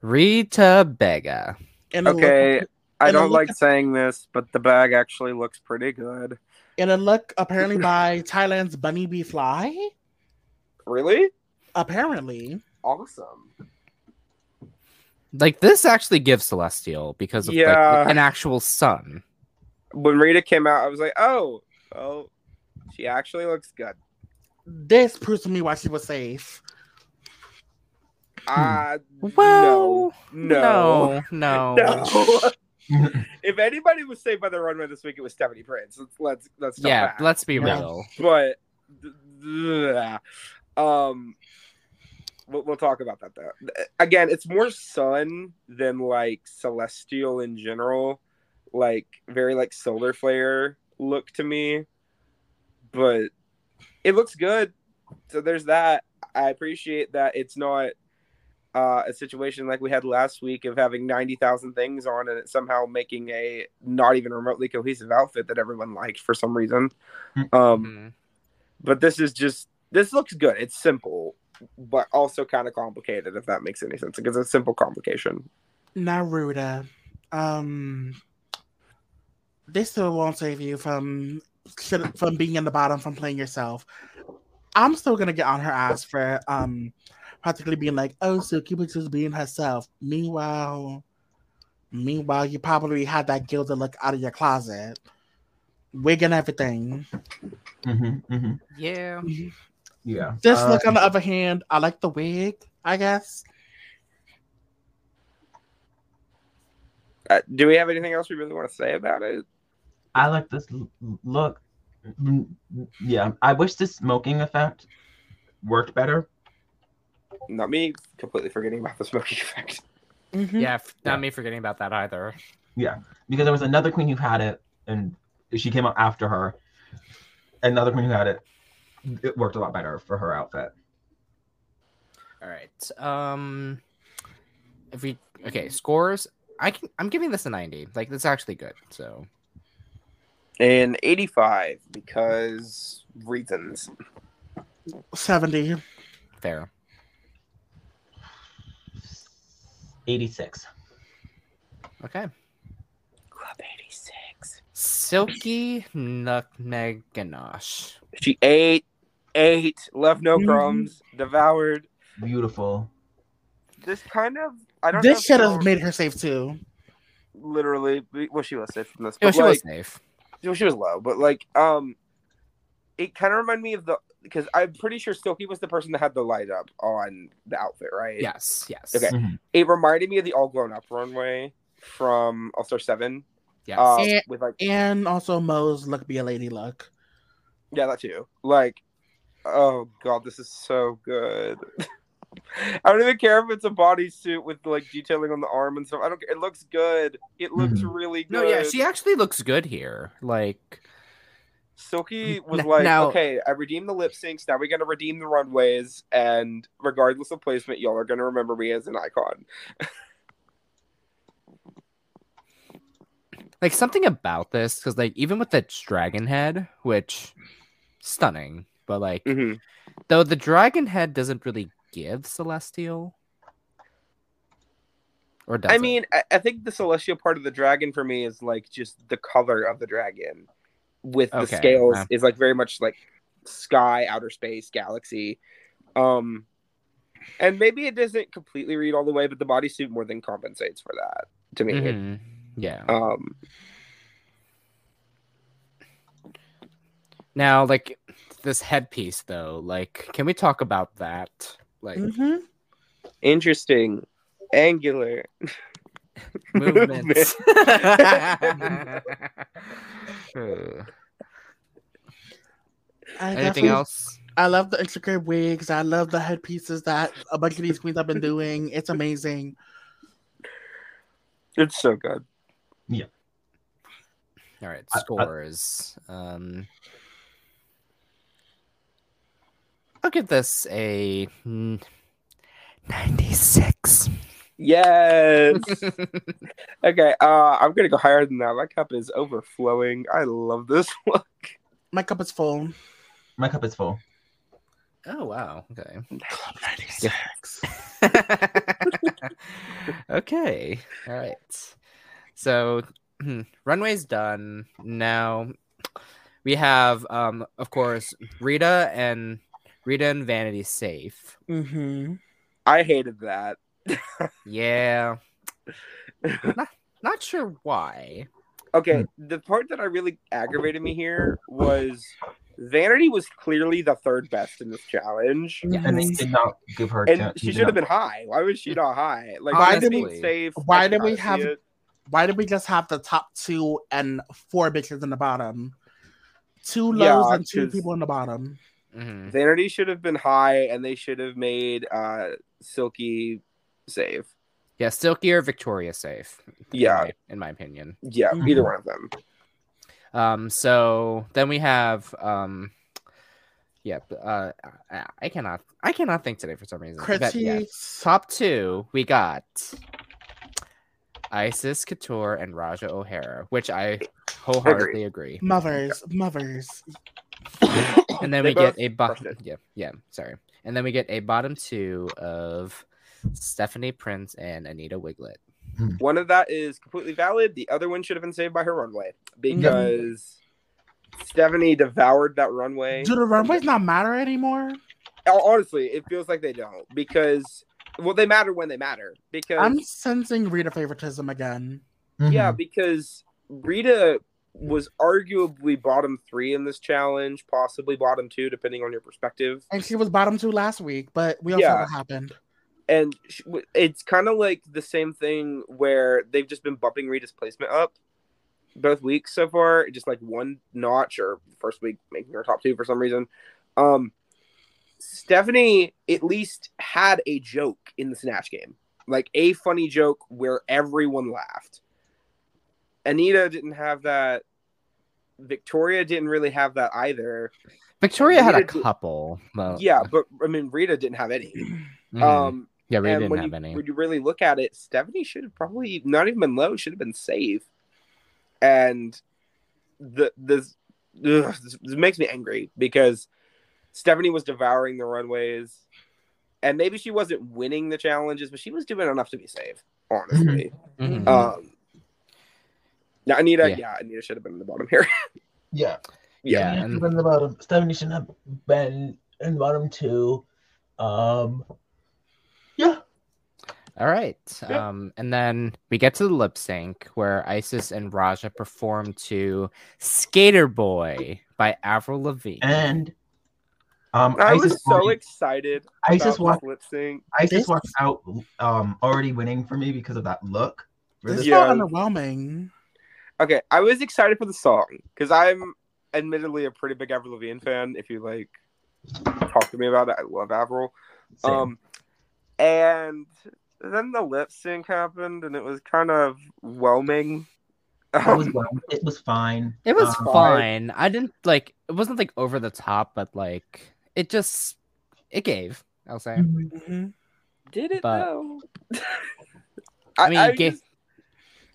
Rita Baga. And Okay, Look, I don't look- like saying this, but the bag actually looks pretty good. in a look apparently by Thailand's Bunny Be Fly. Really Apparently, awesome. Like this actually gives Celestial because of Yeah. like an actual sun. When Rita came out, I was like, oh, oh, she actually looks good. this proves to me why she was safe. Uh, Well, no, no, no. no. if anybody was saved by the runway this week, it was Stephanie Prince. Let's let's let's Yeah, that. let's be real. but um, we'll, we'll talk about that though. Again, it's more sun than like celestial in general, like very like solar flare look to me. But it looks good, so there's that. I appreciate that it's not uh, a situation like we had last week of having 90,000 things on and it somehow making a not even remotely cohesive outfit that everyone liked for some reason. Um, Mhm. but this is just this looks good. It's simple, but also kind of complicated. If that makes any sense, because it's a simple complication. Naruda. Um, this still won't save you from should- from being in the bottom from playing yourself. I'm still gonna get on her ass for um practically being like, oh, Suki was just being herself. Meanwhile, Meanwhile, you probably had that gilded look out of your closet, wig and everything. hmm hmm Yeah. Yeah. This Uh, look, on the other hand, I like the wig. I guess. Uh, do we have anything else we really want to say about it? I like this look. Mm, Yeah, I wish the smoking effect worked better. Not me completely forgetting about the smoking effect. Mhm. Yeah, not Yeah. me forgetting about that either. Yeah, because there was another queen who had it, and she came out after her. Another queen who had it. It worked a lot better for her outfit. All right. Um if we okay, scores. I can I'm giving this a 90. Like that's actually good. So And 85 because reasons. Seventy. fair. 86. Okay. Club 86. Silky nutmeg ganache. She ate, ate, left no crumbs, mm-hmm. devoured. Beautiful. This kind of I don't. This know should have made her safe too. literally. Well, she was safe from this, Yeah, but she like, was safe. Well, she was low, but like, um, it kind of reminded me of the because I'm pretty sure Silky was the person that had the light up on the outfit, right? Yes, yes. Okay. Mhm. It reminded me of the all grown up runway from All Star Seven. Yes. Um, And- with like And also Mo's look be a lady look. Yeah, that too. Like, oh god, this is so good. I don't even care if it's a bodysuit with like detailing on the arm and stuff. I don't. care. It looks good. It looks Mhm. really good. no, yeah, she actually looks good here. Like Silky was N- like, now- okay, I redeemed the lip syncs. Now we got to redeem the runways, and regardless of placement, y'all are gonna remember me as an icon. like something about this because like even with the dragon head which stunning but like Mm-hmm. though the dragon head doesn't really give celestial or does I it? mean, I, I think the celestial part of the dragon for me is like just the color of the dragon, with the scales uh. is like very much like sky, outer space, galaxy. Um, and maybe it doesn't completely read all the way, but the bodysuit more than compensates for that to me. Mhm. yeah Um, now like this headpiece though like can we talk about that like hmm interesting, angular. movements anything else I love the intricate wigs. I love the headpieces that a bunch of these queens have been doing. It's amazing. It's so good. Yeah. All right I- I- scores um i'll give this a mm, 96 Yes. okay. Uh, I'm gonna go higher than that. My cup is overflowing. I love this look. My cup is full. My cup is full. oh wow okay Club 96. okay all right so hmm, runway's done now we have um of course rita and rita and vanity safe hmm I hated that. yeah not, not sure why Okay, the part that I really aggravated me here was Vanity was clearly the third best in this challenge, Yeah, And they did not give her. and she should have been high. Why was she not high? Like, Why why did we- safe? why did we have- it. Why did we just have the top two and four bitches in the bottom? Two Yeah, lows and two people in the bottom. Mhm. Vanity should have been high, and they should have made uh Silky save. yeah silky or victoria safe in Yeah, my- in my opinion yeah, Mhm. either one of them. Um, so then we have um, yep. Uh, I, I cannot, I cannot think today for some reason. But yeah, top two, we got Icesis Couture and Ra'Jah O'Hara, which I wholeheartedly agree. Mothers. Mothers. And then They we get a bottom. Yeah, yeah. Sorry. And then we get a bottom two of Stephanie Prince and Anita Wigl'it. One of that is completely valid. The other one should have been saved by her runway because Stephanie devoured that runway. Do the runways not matter anymore? Honestly, it feels like they don't because well, they matter when they matter because I'm sensing Rita favoritism again. yeah, Mhm. because Rita was arguably bottom three in this challenge, possibly bottom two, depending on your perspective. And she was bottom two last week, but we all Yeah. saw what happened. And sh- it's kind of like the same thing where they've just been bumping Rita's placement up both weeks so far, just like one notch, or first week making her top two for some reason. Um, Stephanie at least had a joke in the Snatch game, like a funny joke where everyone laughed. Anita didn't have that. Victoria didn't really have that either. Victoria had a couple. But, Yeah, but I mean, Rita didn't have any. Mhm. Um, yeah, Rita didn't have you, any. when you really look at it, Stephanie should have probably not even been low; should have been safe. And the this, ugh, this this makes me angry because Stephanie was devouring the runways, and maybe she wasn't winning the challenges, but she was doing enough to be safe. Honestly, Mhm. um, now Anita, Yeah. yeah. Anita should have been in the bottom here. Yeah. yeah, Stephanie and- should have been in the bottom. Stephanie shouldn't have been in the bottom two. Um, yeah. All right. Yeah. Um, and then we get to the lip sync where Icesis and Ra'Jah perform to Skater Boy by Avril Lavigne. And um, I Icesis, was so already- excited Icesis about walked. this lip sync. Icesis This- walked out um already winning for me because of that look. This Really- Yeah. felt underwhelming. Okay, I was excited for the song because I'm admittedly a pretty big Avril Lavigne fan. If you like talk to me about it, I love Avril. Same. Um, and then the lip sync happened, and it was kind of whelming. it was well, it was fine. It was Um, fine. I didn't like it wasn't like over the top, but like it just it gave, I'll say. Mhm. did it But- though? I mean, it gave- just-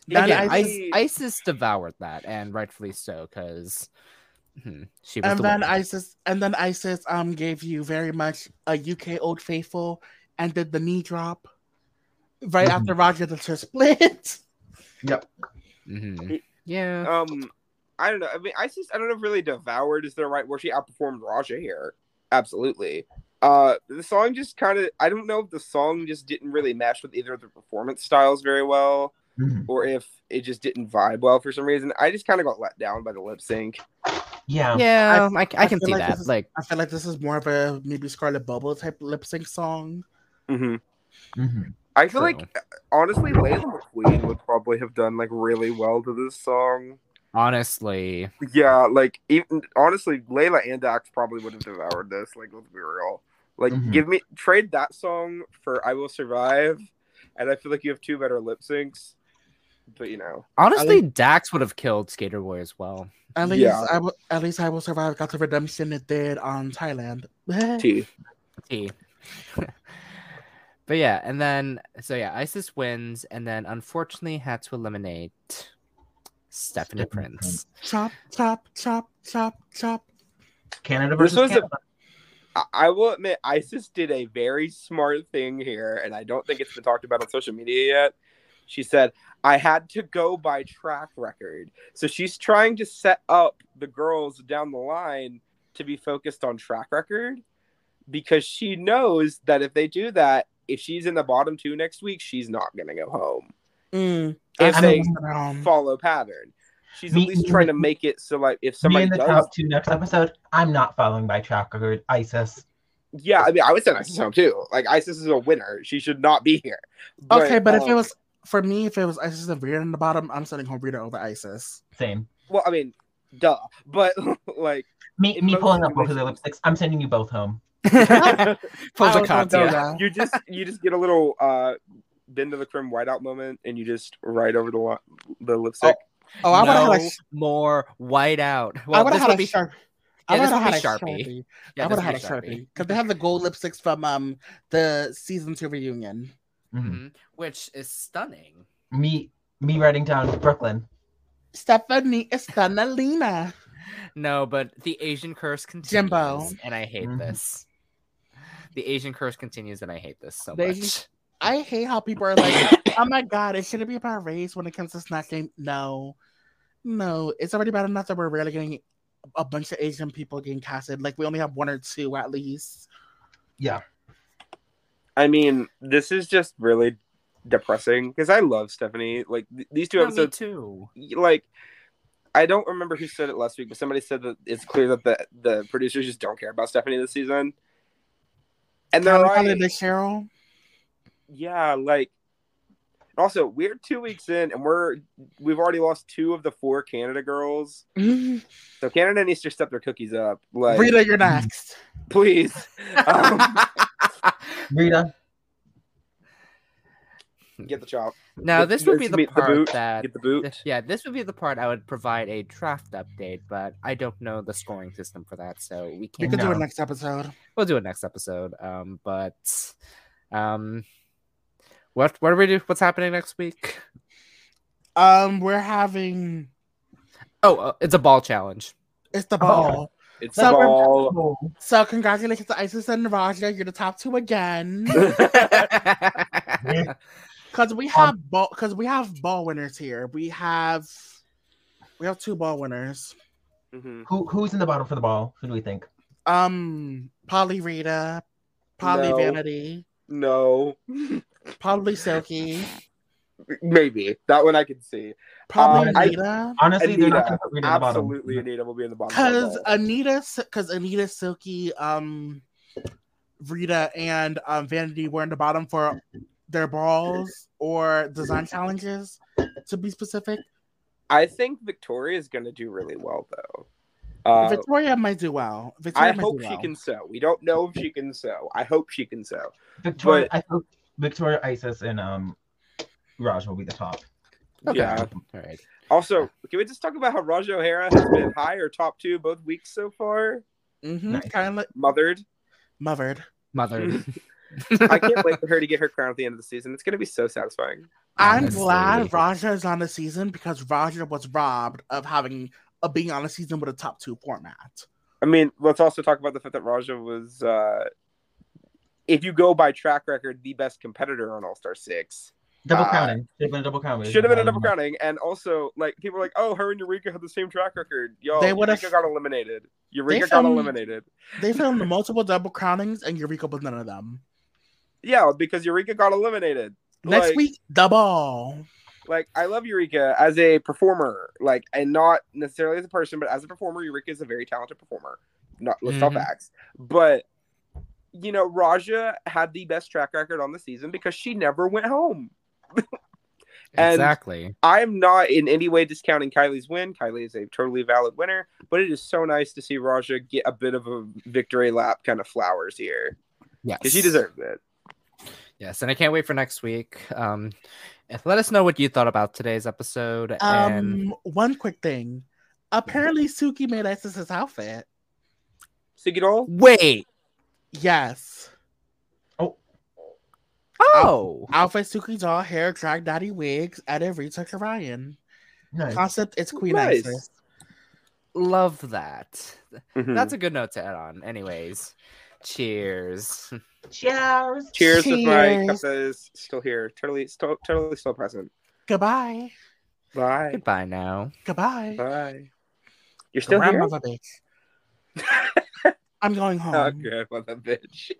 Then Again, I- Icesis, Icesis devoured that, and rightfully so, because she was And the then winner. Icesis and then Icesis um gave you very much a UK Old Faithful and did the knee drop right Mhm. after Ra'Jah the her split. Mhm. Yeah. um, I don't know. I mean, Icesis, I don't know if really devoured is the right word. She outperformed Ra'Jah here. Absolutely. Uh, the song just kind of, I don't know if the song just didn't really mesh with either of the performance styles very well, Mhm. or if it just didn't vibe well for some reason. I just kind of got let down by the lip sync. Yeah. yeah, I, I, I can feel see like that. Like, I feel like this is more of a maybe Scarlet Bubble type lip sync song. hmm Mhm. I feel True. like, honestly, Laila McQueen would probably have done like really well to this song. honestly, Yeah, like even honestly, Layla and Dax probably would have devoured this. Like, let's be real. Like, Mhm. give me trade that song for "I Will Survive," and I feel like you have two better lip syncs. But you know, honestly, Dax would have killed Skater Boy as well. At least Yeah. I will at least I will survive got the redemption it did on Thailand. T. T. but yeah, and then so yeah, Icesis wins, and then unfortunately had to eliminate Stephanie Stephanie Prince. chop, chop, chop, chop, chop. Canada This versus was Canada. I, I will admit, Icesis did a very smart thing here, and I don't think it's been talked about on social media yet. She said, I had to go by track record. So she's trying to set up the girls down the line to be focused on track record because she knows that if they do that, if she's in the bottom two next week, she's not going to go home. Mm. If I they follow pattern, she's Me- at least me- trying to make it so, like, if Me somebody in the does top two next episode. I'm not following by track record. Icesis. Yeah, I mean, I would send Icesis home too. Like Icesis is a winner; she should not be here. okay, but if um, it was for me, if it was Icesis and Rita in the bottom, I'm sending home Rita over Icesis. Same. well, I mean, duh. But like, Me, me pulling up both of their lipsticks. I'm sending you both home. Pulls I a was gonna Katya. go there. you just you just get a little uh bend to the crim whiteout moment, and you just write over the li- the lipstick. Oh, I would have no had a, sh- more white out. I Well, would have had would a be sharp. Yeah, I this would have had a Sharpie. sharpie. yeah, I this would have had a sharpie because they have the gold lipsticks from um the season two reunion. Mhm. Mhm. which is stunning. Me, me writing down Brooklyn. Stephanie Estanalina. No, but the Asian curse continues, Jimbo. and I hate Mhm. this. The Asian curse continues, and I hate this so The much. Asian- I hate how people are like, oh my god, it shouldn't be about race when it comes to snack game. No, no, it's already bad enough that we're really getting a bunch of Asian people getting casted. Like we only have one or two at least. Yeah. I mean, this is just really depressing because I love Stephanie. Like th- these two No, me episodes, too. like I don't remember who said it last week, but somebody said that it's clear that the the producers just don't care about Stephanie this season. And they're Tyler, right. Tyler, Nick, Cheryl. Yeah, like also we're two weeks in and we're we've already lost two of the four Canada girls. So Canada needs to step their cookies up. Like Rita, you're next. please. Um, Rita, get the chop. now Get- this would be the me the part boot, that Get the boot. Th- yeah, this would be the part I would provide a draft update, but I don't know the scoring system for that, so we We can't. We can do it next episode. We'll do it next episode. Um, but um, what what do we do? What's happening next week? Um, we're having Oh, uh, it's a ball challenge. it's the ball. It's So we're- all oh, So congratulations to Icesis and Ra'Jah. You're the top two again. Because we have ball because we have ball winners here. We have we have two ball winners. Mhm. who who's in the bottom for the ball? Who do we think? Um Polly Rita, Polly No. Vanity, No. probably Silky, Maybe. That one I can see. Probably I- Anita. Honestly, they're not Anita. going to put Rita in the bottom. Absolutely Anita will be in the bottom. Because Anita, because Anita, Silky, um, Rita, and um, Vanity were in the bottom for their balls or design challenges, to be specific. I think Victoria is going to do really well, though. Uh, Victoria might do well. Victoria I might hope do she well. can sew. We don't know if she can sew. I hope she can sew. Victoria, I hope Victoria, Icesis, and um, Raj will be the top. Okay. Yeah. All right. Also, can we just talk about how Ra'Jah O'Hara has been high or top two both weeks so far? Mm-hmm. Nice. Kind of like Mothered. mothered. Mother. I can't wait for her to get her crown at the end of the season. It's going to be so satisfying. I'm Honestly. glad Ra'Jah is on the season because Ra'Jah was robbed of having of being on a season with a top two format. I mean, let's also talk about the fact that Ra'Jah was, uh, if you go by track record, the best competitor on All Star Six. Double Uh, counting. Should have been a double counting. Should have been a double crowning, and also like people are like, "Oh, her and Eureka had the same track record." Yo, They Eureka got eliminated. Eureka got eliminated. They filmed multiple double crownings and Eureka was none of them. Yeah, because Eureka got eliminated. Next Like- week, the ball. Like I love Eureka as a performer, like and not necessarily as a person, but as a performer, Eureka is a very talented performer. Not let's Mhm. facts, but you know, Ra'Jah had the best track record on the season because she never went home. And- exactly. I'm not in any way discounting Kylie's win. Kylie is a totally valid winner, but it is so nice to see Ra'Jah get a bit of a victory lap kind of flowers here Yes. because she deserves it. Yes, and I can't wait for next week. Um, let us know what you thought about today's episode. and Um, one quick thing. Apparently, Suki made Icesis's outfit. Sigidol, wait. Yes, Oh, outfit Suki doll hair drag daddy wigs at added Rita Ryan. Nice. Concept it's Queen Nice. Icesis. love that. Mhm. That's a good note to add on. Anyways, cheers. Cheers. cheers, with my Cheers. cup that is still here, totally, still, totally still present. Goodbye. Bye, Goodbye now. Goodbye. bye. You're still here. Grandmother bitch. I'm going home. Oh, good, mother bitch.